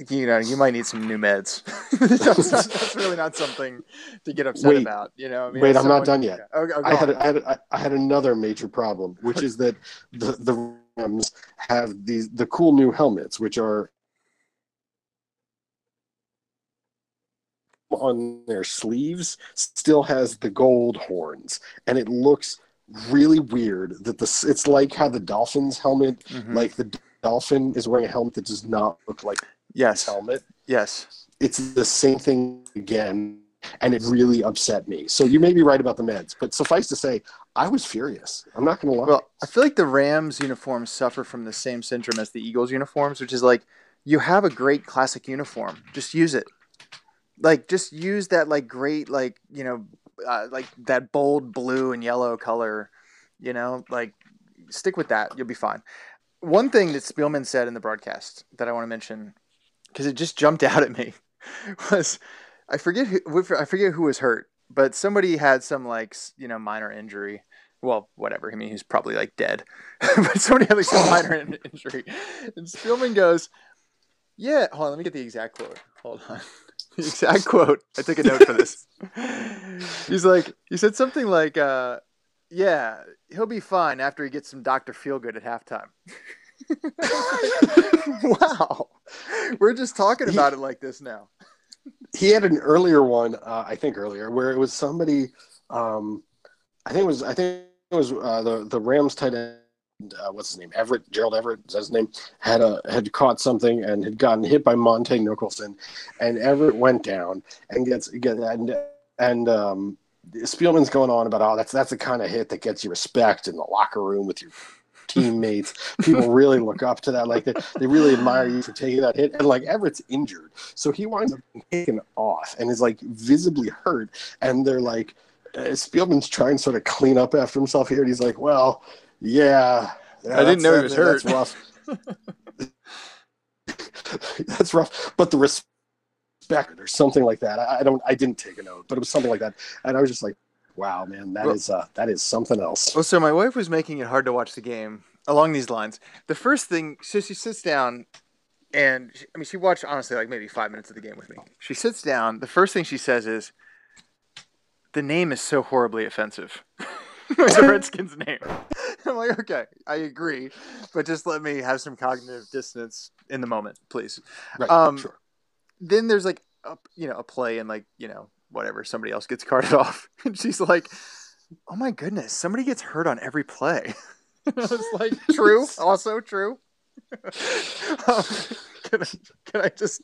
[SPEAKER 1] you know, you might need some new meds. that's, not, that's, really not something to get upset
[SPEAKER 2] wait,
[SPEAKER 1] about. You know, I
[SPEAKER 2] mean, wait, I'm not done yet.
[SPEAKER 1] Yeah. Oh,
[SPEAKER 2] I, had, I, had, I had another major problem, which is that the the Rams have these the cool new helmets, which are on their sleeves still has the gold horns, and it looks really weird that the it's like how the Dolphins helmet, mm-hmm. like the dolphin is wearing a helmet that does not look like
[SPEAKER 1] yes
[SPEAKER 2] helmet.
[SPEAKER 1] Yes,
[SPEAKER 2] it's the same thing again, and it really upset me. So you may be right about the meds, but suffice to say, I was furious. I'm not going to lie.
[SPEAKER 1] Well, I feel like the Rams uniforms suffer from the same syndrome as the Eagles uniforms, which is like you have a great classic uniform, just use it. Like just use that like great like you know uh, like that bold blue and yellow color. You know, like stick with that. You'll be fine. One thing that Spielman said in the broadcast that I want to mention because it just jumped out at me was I forget who I forget who was hurt, but somebody had some like you know minor injury. Well, whatever. I mean, he's probably like dead, but somebody had like some minor injury. And Spielman goes, "Yeah, hold on. Let me get the exact quote. Hold on." The exact quote. I took a note for this. He's like, he said something like, uh, "Yeah, he'll be fine after he gets some Doctor Feelgood at halftime." wow, we're just talking about he, it like this now.
[SPEAKER 2] he had an earlier one, uh, I think earlier, where it was somebody. Um, I think it was. I think it was uh, the the Rams tight end. Uh, what's his name? Everett Gerald Everett is his name. Had a had caught something and had gotten hit by Montae Nicholson, and Everett went down and gets get and and um, Spielman's going on about oh that's that's the kind of hit that gets you respect in the locker room with your teammates. People really look up to that. Like they, they really admire you for taking that hit. And like Everett's injured. So he winds up taken off and is like visibly hurt. And they're like, uh, Spielman's trying to sort of clean up after himself here. And he's like, well, yeah.
[SPEAKER 1] yeah I didn't know he was hurt.
[SPEAKER 2] That's rough. that's rough. But the respect or something like that. I, I don't, I didn't take a note, but it was something like that. And I was just like, Wow, man, that well, is uh, that is something else.
[SPEAKER 1] Well, so my wife was making it hard to watch the game along these lines. The first thing, so she sits down, and she, I mean, she watched honestly like maybe five minutes of the game with me. She sits down. The first thing she says is, "The name is so horribly offensive." the Redskins name. I'm like, okay, I agree, but just let me have some cognitive dissonance in the moment, please.
[SPEAKER 2] Right. Um, sure.
[SPEAKER 1] Then there's like, a, you know, a play and like, you know, whatever, somebody else gets carted off. And she's like, oh my goodness, somebody gets hurt on every play. I was like, true, also true. um, can, I, can I just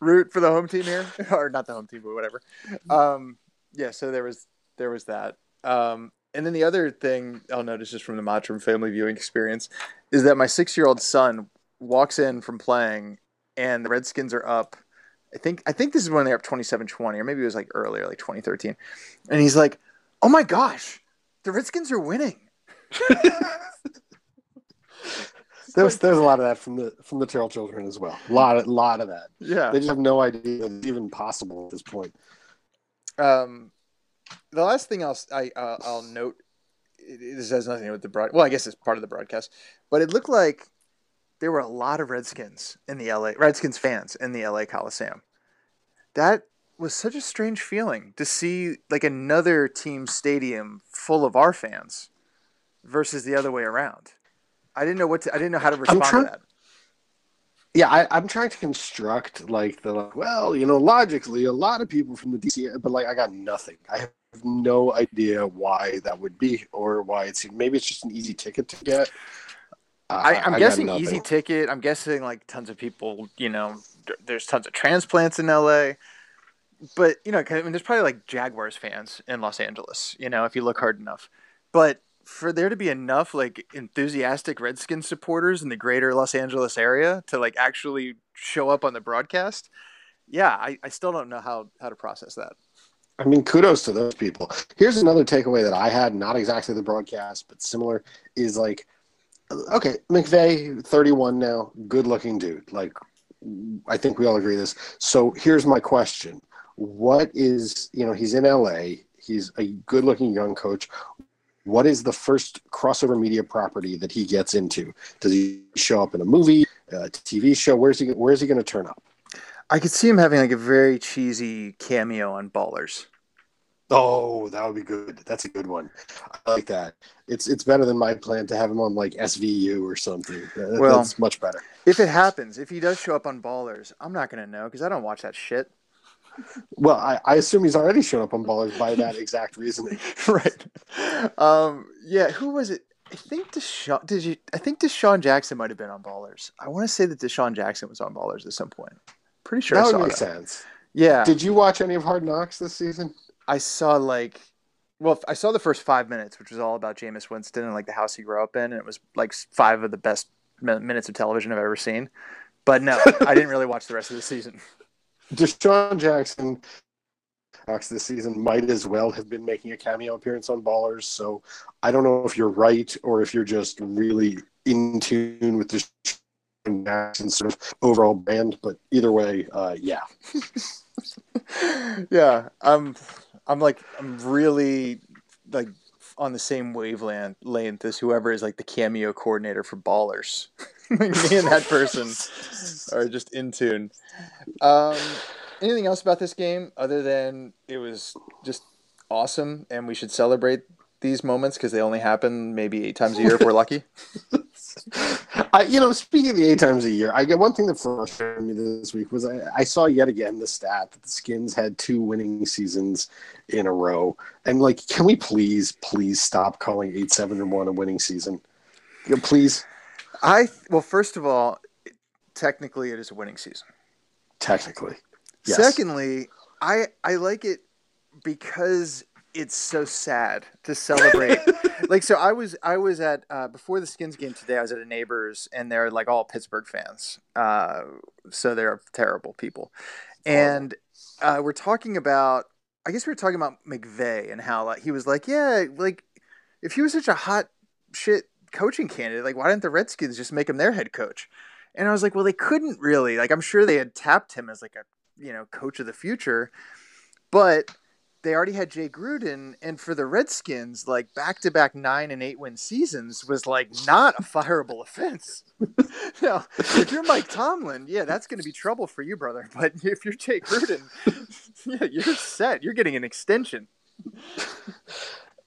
[SPEAKER 1] root for the home team here, or not the home team, but whatever? Um, yeah, so there was there was that. Um, and then the other thing I'll notice just from the Mottram family viewing experience is that my six year old son walks in from playing, and the Redskins are up I think I think this is when they're up 27-20 or maybe it was like earlier like 2013. And he's like, "Oh my gosh, the Redskins are winning."
[SPEAKER 2] there's there's a lot of that from the from the Terl children as well. A lot of lot of that.
[SPEAKER 1] Yeah.
[SPEAKER 2] They just have no idea it's even possible at this point.
[SPEAKER 1] Um the last thing I'll I uh, I'll note this has nothing to do with the broad. Well, I guess it's part of the broadcast, but it looked like there were a lot of Redskins in the LA Redskins fans in the LA Coliseum. That was such a strange feeling to see like another team stadium full of our fans versus the other way around. I didn't know what to, I didn't know how to respond trying, to that.
[SPEAKER 2] Yeah, I, am trying to construct like the like, well, you know, logically, a lot of people from the DC, but like I got nothing. I have no idea why that would be or why it's maybe it's just an easy ticket to get.
[SPEAKER 1] I, am guessing easy ticket. I'm guessing like tons of people. You know, there's tons of transplants in LA, but you know, I mean, there's probably like Jaguars fans in Los Angeles. You know, if you look hard enough, but for there to be enough like enthusiastic Redskins supporters in the greater Los Angeles area to like actually show up on the broadcast, yeah, I, I still don't know how how to process that.
[SPEAKER 2] I mean, kudos to those people. Here's another takeaway that I had, not exactly the broadcast, but similar, is like okay, McVay, 31 now, good looking dude. Like, I think we all agree this. So here's my question: What is you know he's in LA, he's a good looking young coach. What is the first crossover media property that he gets into? Does he show up in a movie? uh, TV show. Where's he? Where's he going to turn up?
[SPEAKER 1] I could see him having like a very cheesy cameo on Ballers.
[SPEAKER 2] Oh, that would be good. That's a good one. I like that. It's it's better than my plan to have him on like SVU or something. That-
[SPEAKER 1] Well-
[SPEAKER 2] That's much better.
[SPEAKER 1] If it happens, if he does show up on Ballers, I'm not gonna know because I don't watch that shit.
[SPEAKER 2] Well, I, I assume he's already shown up on Ballers by that exact reasoning.
[SPEAKER 1] right. Um. Yeah. Who was it? I think DeSean. Did you? I think DeSean Jackson might have been on Ballers. I want to say that DeSean Jackson was on Ballers at some point. Pretty sure I
[SPEAKER 2] that
[SPEAKER 1] saw
[SPEAKER 2] would make
[SPEAKER 1] that.
[SPEAKER 2] sense.
[SPEAKER 1] Yeah.
[SPEAKER 2] Did you watch any of Hard Knocks this season?
[SPEAKER 1] I saw like, well, I saw the first five minutes, which was all about Jameis Winston and like the house he grew up in, and it was like five of the best minutes of television I've ever seen. But no, I didn't really watch the rest of the season.
[SPEAKER 2] DeSean Jackson this season might as well have been making a cameo appearance on Ballers. So I don't know if you're right or if you're just really in tune with DeSean Jackson's sort of overall band. But either way, uh, yeah.
[SPEAKER 1] yeah, I'm, I'm like, I'm really like on the same wavelength length as whoever is like the cameo coordinator for Ballers. me and that person are just in tune. Um, anything else about this game other than it was just awesome and we should celebrate these moments because they only happen maybe eight times a year if we're lucky.
[SPEAKER 2] I, you know, speaking of the eight times a year, I get one thing that frustrated me this week was I, I saw yet again the stat that the Skins had two winning seasons in a row, and like, can we please, please stop calling eight seven and one a winning season? Please,
[SPEAKER 1] I well, first of all, technically it is a winning season.
[SPEAKER 2] technically. Yes.
[SPEAKER 1] Secondly, I I like it because it's so sad to celebrate. like so I was I was at uh, before the Skins game today, I was at a neighbor's and they're like all Pittsburgh fans. Uh, so they're terrible people. And uh, we're talking about I guess we were talking about McVay and how like he was like, Yeah, like if he was such a hot shit coaching candidate, like why didn't the Redskins just make him their head coach? And I was like, well, they couldn't really. Like, I'm sure they had tapped him as like a you know coach of the future, but they already had Jay Gruden, and for the Redskins, like back to back nine and eight win seasons was like not a fireable offense. now, if you're Mike Tomlin, yeah, that's going to be trouble for you, brother. But if you're Jay Gruden, yeah, you're set. You're getting an extension.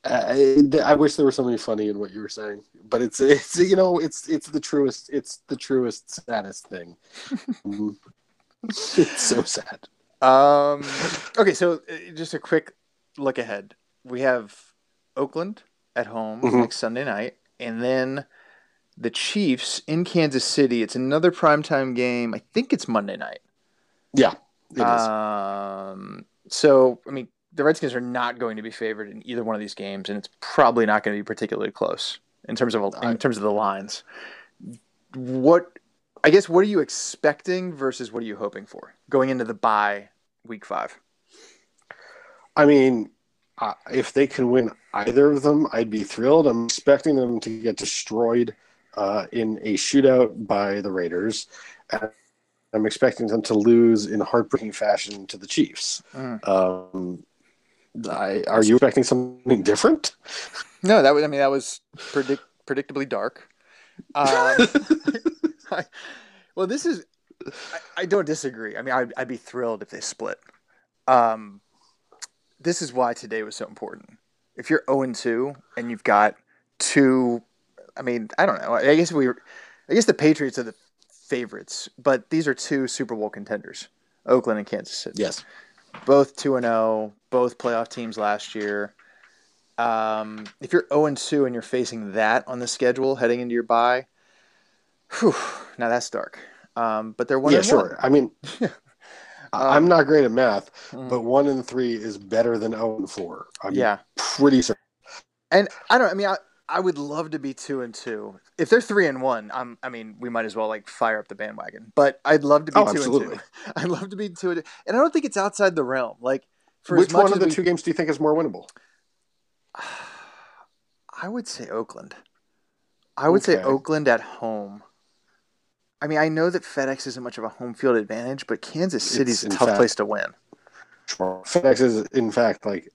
[SPEAKER 2] I, I wish there was something funny in what you were saying, but it's it's you know it's it's the truest it's the truest saddest thing. Mm. it's so sad.
[SPEAKER 1] Um, okay, so uh, just a quick look ahead. We have Oakland at home
[SPEAKER 2] Mhm.
[SPEAKER 1] next Sunday night, and then the Chiefs in Kansas City. It's another primetime game. I think it's Monday night.
[SPEAKER 2] Yeah, it is.
[SPEAKER 1] Um, so I mean, the Redskins are not going to be favored in either one of these games, and it's probably not going to be particularly close in terms of in terms of the lines. What I guess what are you expecting versus what are you hoping for going into the bye week five?
[SPEAKER 2] I mean, uh, if they can win either of them, I'd be thrilled. I'm expecting them to get destroyed uh, in a shootout by the Raiders. And I'm expecting them to lose in heartbreaking fashion to the Chiefs.
[SPEAKER 1] Mm.
[SPEAKER 2] Um, I, are you expecting something different?
[SPEAKER 1] No, that was I mean that was predict, predictably dark. Um, I- well, this is I, I don't disagree. I mean, I'd, I'd be thrilled if they split. Um, this is why today was so important. If you're 0 2 and you've got two, I mean, I don't know. I guess we, I guess the Patriots are the favorites, but these are two Super Bowl contenders, Oakland and Kansas City
[SPEAKER 2] Yes.
[SPEAKER 1] both 2 and 0, both playoff teams last year. Um, if you're 0 and 2 and you're facing that on the schedule heading into your bye, whew, now that's dark. Um, but they're one
[SPEAKER 2] yeah, sure. I mean,
[SPEAKER 1] Um,
[SPEAKER 2] I'm not great at math,
[SPEAKER 1] one.
[SPEAKER 2] but one and three is better than 0 and four. I'm
[SPEAKER 1] yeah,
[SPEAKER 2] pretty certain.
[SPEAKER 1] and I don't. I mean, I, I would love to be two and two. If they're three and one, I'm. I mean, we might as well like fire up the bandwagon. But I'd love to be
[SPEAKER 2] Oh,
[SPEAKER 1] two
[SPEAKER 2] absolutely.
[SPEAKER 1] and two. I'd love to be two and two. And I don't think it's outside the realm. Like for
[SPEAKER 2] Which one of the
[SPEAKER 1] we-
[SPEAKER 2] two games do you think is more winnable?
[SPEAKER 1] I would say Oakland. I would say Oakland at home. I mean, I know that FedEx isn't much of a home field advantage, but Kansas City's
[SPEAKER 2] It's,
[SPEAKER 1] a tough
[SPEAKER 2] fact-
[SPEAKER 1] place to win.
[SPEAKER 2] Sure. FedEx is, in fact, like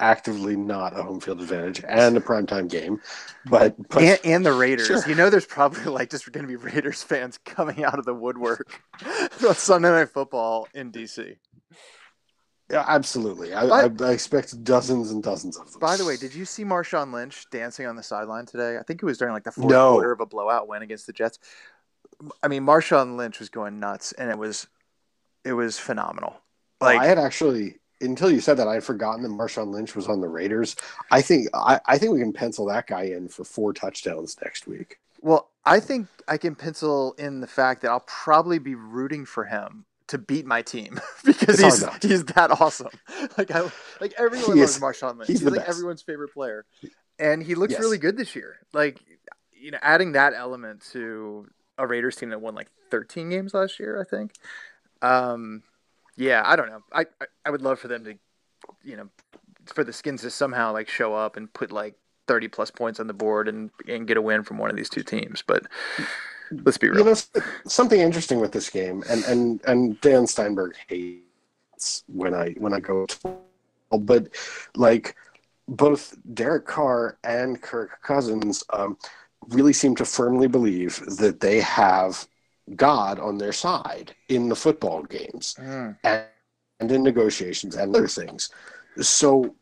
[SPEAKER 2] actively not a home field advantage and a primetime game. But, but
[SPEAKER 1] and, and the Raiders.
[SPEAKER 2] Sure.
[SPEAKER 1] You know, there's probably like just going to be Raiders fans coming out of the woodwork on Sunday Night Football in DC.
[SPEAKER 2] yeah, absolutely. I, I, I expect dozens and dozens of them.
[SPEAKER 1] By the way, did you see Marshawn Lynch dancing on the sideline today? I think it was during like the fourth
[SPEAKER 2] No.
[SPEAKER 1] quarter of a blowout win against the Jets. I mean, Marshawn Lynch was going nuts, and it was it was phenomenal.
[SPEAKER 2] Oh,
[SPEAKER 1] Like
[SPEAKER 2] I had actually until you said that I had forgotten that Marshawn Lynch was on the Raiders. I think I, I think we can pencil that guy in for four touchdowns next week.
[SPEAKER 1] Well, I think I can pencil in the fact that I'll probably be rooting for him to beat my team because
[SPEAKER 2] It's
[SPEAKER 1] he's he's that awesome. Like I like everyone loves Marshawn Lynch.
[SPEAKER 2] he's
[SPEAKER 1] He's, like
[SPEAKER 2] best.
[SPEAKER 1] everyone's favorite player, and he looks
[SPEAKER 2] Yes.
[SPEAKER 1] really good this year. Like you know, adding that element to a Raiders team that won like 13 games last year, I think. Um, yeah, I don't know. I, I I would love for them to, you know, for the Skins to somehow like show up and put like 30 plus points on the board and and get a win from one of these two teams. But let's be real.
[SPEAKER 2] You know, something interesting with this game, and and and Dan Steinberg hates when I when I go, to, but like both Derek Carr and Kirk Cousins um, really seem to firmly believe that they have God on their side in the football games
[SPEAKER 1] Mm.
[SPEAKER 2] and, and in negotiations and other things. So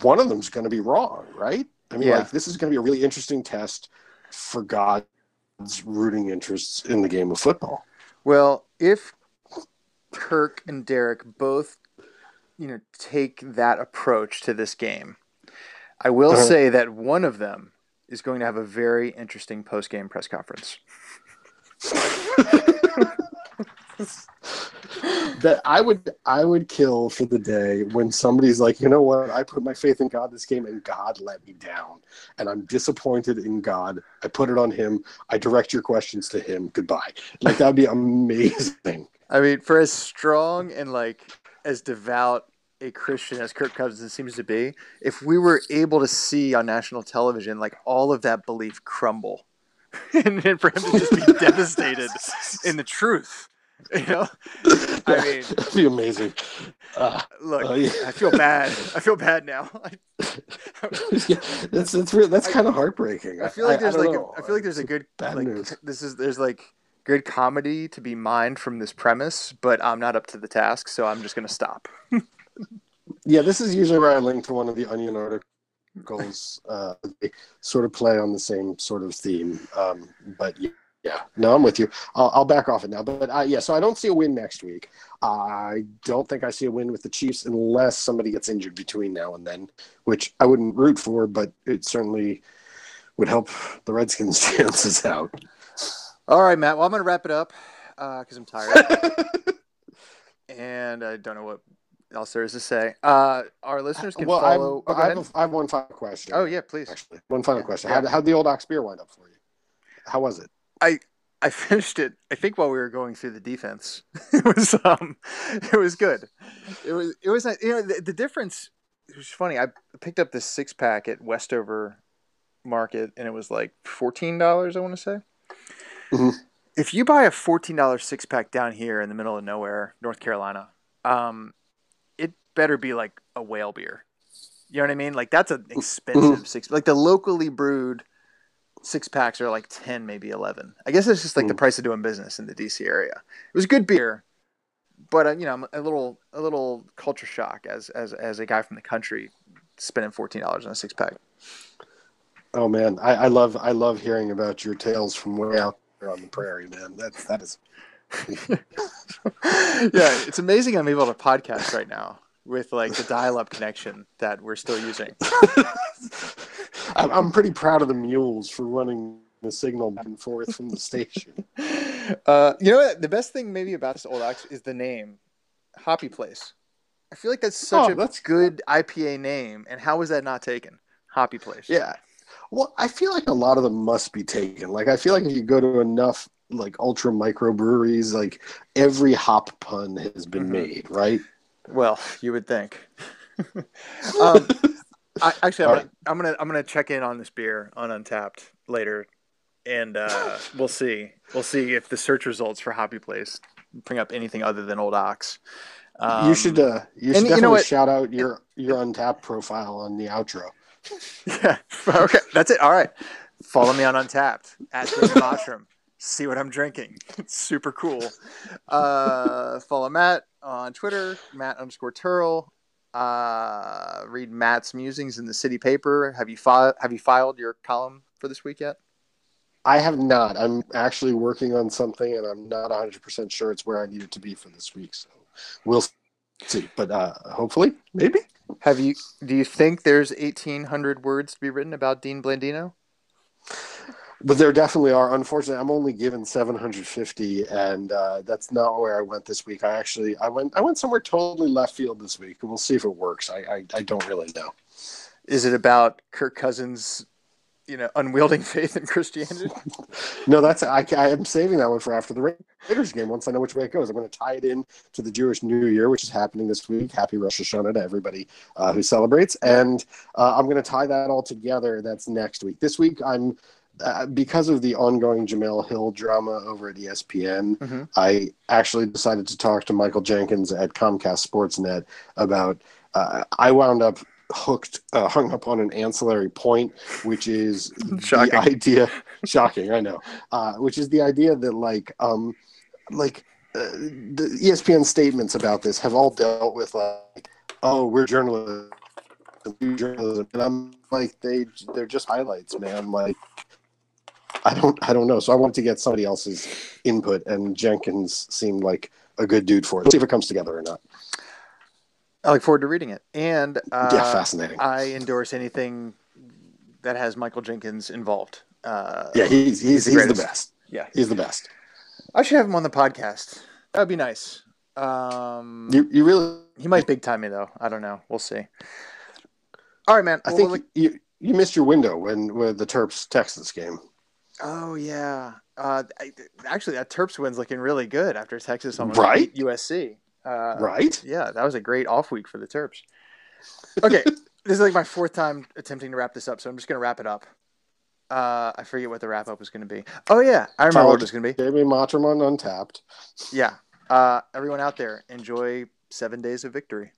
[SPEAKER 2] one of them's going to be wrong, right? I mean,
[SPEAKER 1] Yeah.
[SPEAKER 2] like this is going to be a really interesting test for God's rooting interests in the game of football.
[SPEAKER 1] Well, if Kirk and Derek both, you know, take that approach to this game, I will
[SPEAKER 2] Uh-huh.
[SPEAKER 1] say that one of them is going to have a very interesting post-game press conference.
[SPEAKER 2] that I would I would kill for the day when somebody's like, you know what, I put my faith in God this game and God let me down. And I'm disappointed in God. I put it on him. I direct your questions to him. Goodbye. Like that would be amazing.
[SPEAKER 1] I mean, for as strong and like as devout a Christian as Kirk Cousins seems to be, if we were able to see on national television like all of that belief crumble, and, and for him to just be devastated in the truth, you know, I mean,
[SPEAKER 2] That'd be amazing. Uh,
[SPEAKER 1] look,
[SPEAKER 2] uh, yeah.
[SPEAKER 1] I feel bad. I feel bad now.
[SPEAKER 2] Yeah, that's that's real, that's kind of heartbreaking.
[SPEAKER 1] I feel like there's
[SPEAKER 2] don't
[SPEAKER 1] like a. I feel like there's a good
[SPEAKER 2] bad
[SPEAKER 1] like
[SPEAKER 2] news.
[SPEAKER 1] this is there's like good comedy to be mined from this premise, but I'm not up to the task, so I'm just gonna stop.
[SPEAKER 2] Yeah, this is usually where I link to one of the Onion articles. Uh, they sort of play on the same sort of theme. Um, but yeah, yeah, no, I'm with you. I'll, I'll back off it now. But uh, yeah, so I don't see a win next week. I don't think I see a win with the Chiefs unless somebody gets injured between now and then, which I wouldn't root for, but it certainly would help the Redskins' chances out.
[SPEAKER 1] All right, Matt. Well, I'm gonna wrap it up because I'm tired and I don't know what else there is to say. Uh, our listeners can
[SPEAKER 2] well,
[SPEAKER 1] follow. Oh,
[SPEAKER 2] I, have a, I have one final question.
[SPEAKER 1] oh yeah, please.
[SPEAKER 2] actually, one final
[SPEAKER 1] Yeah,
[SPEAKER 2] question.
[SPEAKER 1] yeah.
[SPEAKER 2] How how'd the old Ox beer wind up for you? How was it?
[SPEAKER 1] I I finished it. I think while we were going through the defense, it was um, it was good. It was it was you know the, the difference. It was funny. I picked up this six pack at Westover Market, and it was like fourteen dollars. I want to say.
[SPEAKER 2] Mhm.
[SPEAKER 1] If you buy a fourteen dollars six pack down here in the middle of nowhere, North Carolina, um, better be like a whale beer. You know what I mean? Like that's an expensive six. Like the locally brewed six packs are like 10 maybe 11 i guess it's just like the
[SPEAKER 2] Mm.
[SPEAKER 1] price of doing business in the dc area it was good beer but uh, you know i'm a little a little culture shock as as as a guy from the country spending $14 on a six pack
[SPEAKER 2] Oh man, I, I love I love hearing about your tales from way out there on the prairie, man. That that is
[SPEAKER 1] yeah it's amazing i'm able to podcast right now with like the dial-up connection that we're still using
[SPEAKER 2] I'm, I'm pretty proud of the mules for running the signal back and forth from the station.
[SPEAKER 1] uh, you know what? The best thing maybe about this old ox is the name, Hoppy Place. I feel like that's such
[SPEAKER 2] Oh,
[SPEAKER 1] a
[SPEAKER 2] that's-
[SPEAKER 1] good IPA name, and how was that not taken? Hoppy Place.
[SPEAKER 2] Yeah. Well, I feel like a lot of them must be taken. Like I feel like if you go to enough like ultra micro breweries, like every hop pun has been
[SPEAKER 1] Mhm.
[SPEAKER 2] made, right?
[SPEAKER 1] Well, you would think. um, I, actually, I'm gonna, I'm gonna I'm gonna check in on this beer on Untappd later, and uh, we'll see. We'll see if the search results for Hoppy Place bring up anything other than Old Ox. Um,
[SPEAKER 2] you should uh, you should
[SPEAKER 1] and you know
[SPEAKER 2] shout out your your Untappd profile on the outro.
[SPEAKER 1] Yeah. Okay. That's it. All right. Follow me on Untappd at David Mottram. See what I'm drinking. It's super cool. Uh, follow Matt on Twitter, Matt underscore Terl. Uh, read Matt's musings in the city paper. Have you filed? Have you filed your column for this week yet?
[SPEAKER 2] I have not. I'm actually working on something, and I'm not 100 percent sure it's where I need it to be for this week. So we'll see. But uh, hopefully, maybe.
[SPEAKER 1] Have you? Do you think there's 1,800 words to be written about Dean Blandino?
[SPEAKER 2] But there definitely are. Unfortunately, I'm only given 750, and uh, that's not where I went this week. I actually I went I went somewhere totally left field this week, and we'll see if it works. I I, I don't really know.
[SPEAKER 1] Is it about Kirk Cousins, you know, unwielding faith in Christianity?
[SPEAKER 2] No, that's I, I am saving that one for after the Raiders game. Once I know which way it goes, I'm going to tie it in to the Jewish New Year, which is happening this week. Happy Rosh Hashanah to everybody uh, who celebrates, and uh, I'm going to tie that all together. That's next week. This week, I'm uh, because of the ongoing Jemele Hill drama over at ESPN.
[SPEAKER 1] Mhm.
[SPEAKER 2] I actually decided to talk to Michael Jenkins at Comcast Sportsnet about. Uh, I wound up hooked, uh, hung up on an ancillary point, which is
[SPEAKER 1] Shocking.
[SPEAKER 2] the idea. Shocking, I know. Uh, which is the idea that like, um, like uh, the ESPN statements about this have all dealt with like, oh, we're journalists, journalism, and I'm like, they they're just highlights, man. Like, I don't I don't know. So I wanted to get somebody else's input, and Jenkins seemed like a good dude for it. Let's see if it comes together or not.
[SPEAKER 1] I look forward to reading it. And uh,
[SPEAKER 2] yeah, fascinating.
[SPEAKER 1] I endorse anything that has Michael Jenkins involved. Uh,
[SPEAKER 2] yeah, he's he's,
[SPEAKER 1] the
[SPEAKER 2] he's the best.
[SPEAKER 1] yeah.
[SPEAKER 2] He's the best.
[SPEAKER 1] I should have him on the podcast. That would be nice. Um,
[SPEAKER 2] You you really
[SPEAKER 1] he might big time me though. I don't know. We'll see. All right, man.
[SPEAKER 2] I
[SPEAKER 1] Well,
[SPEAKER 2] think you you missed your window when with the Terps Texas game.
[SPEAKER 1] Oh yeah. Uh, I, actually, that Terps win's looking really good after Texas almost
[SPEAKER 2] Right?
[SPEAKER 1] beat USC. Uh,
[SPEAKER 2] right?
[SPEAKER 1] Yeah, that was a great off week for the Terps. Okay, this is like my fourth time attempting to wrap this up, so I'm just gonna wrap it up. Uh, I forget what the wrap up was gonna be. Oh yeah, I remember what it was gonna be.
[SPEAKER 2] Jamie Mottram Untappd.
[SPEAKER 1] Yeah. Uh, everyone out there, enjoy seven days of victory.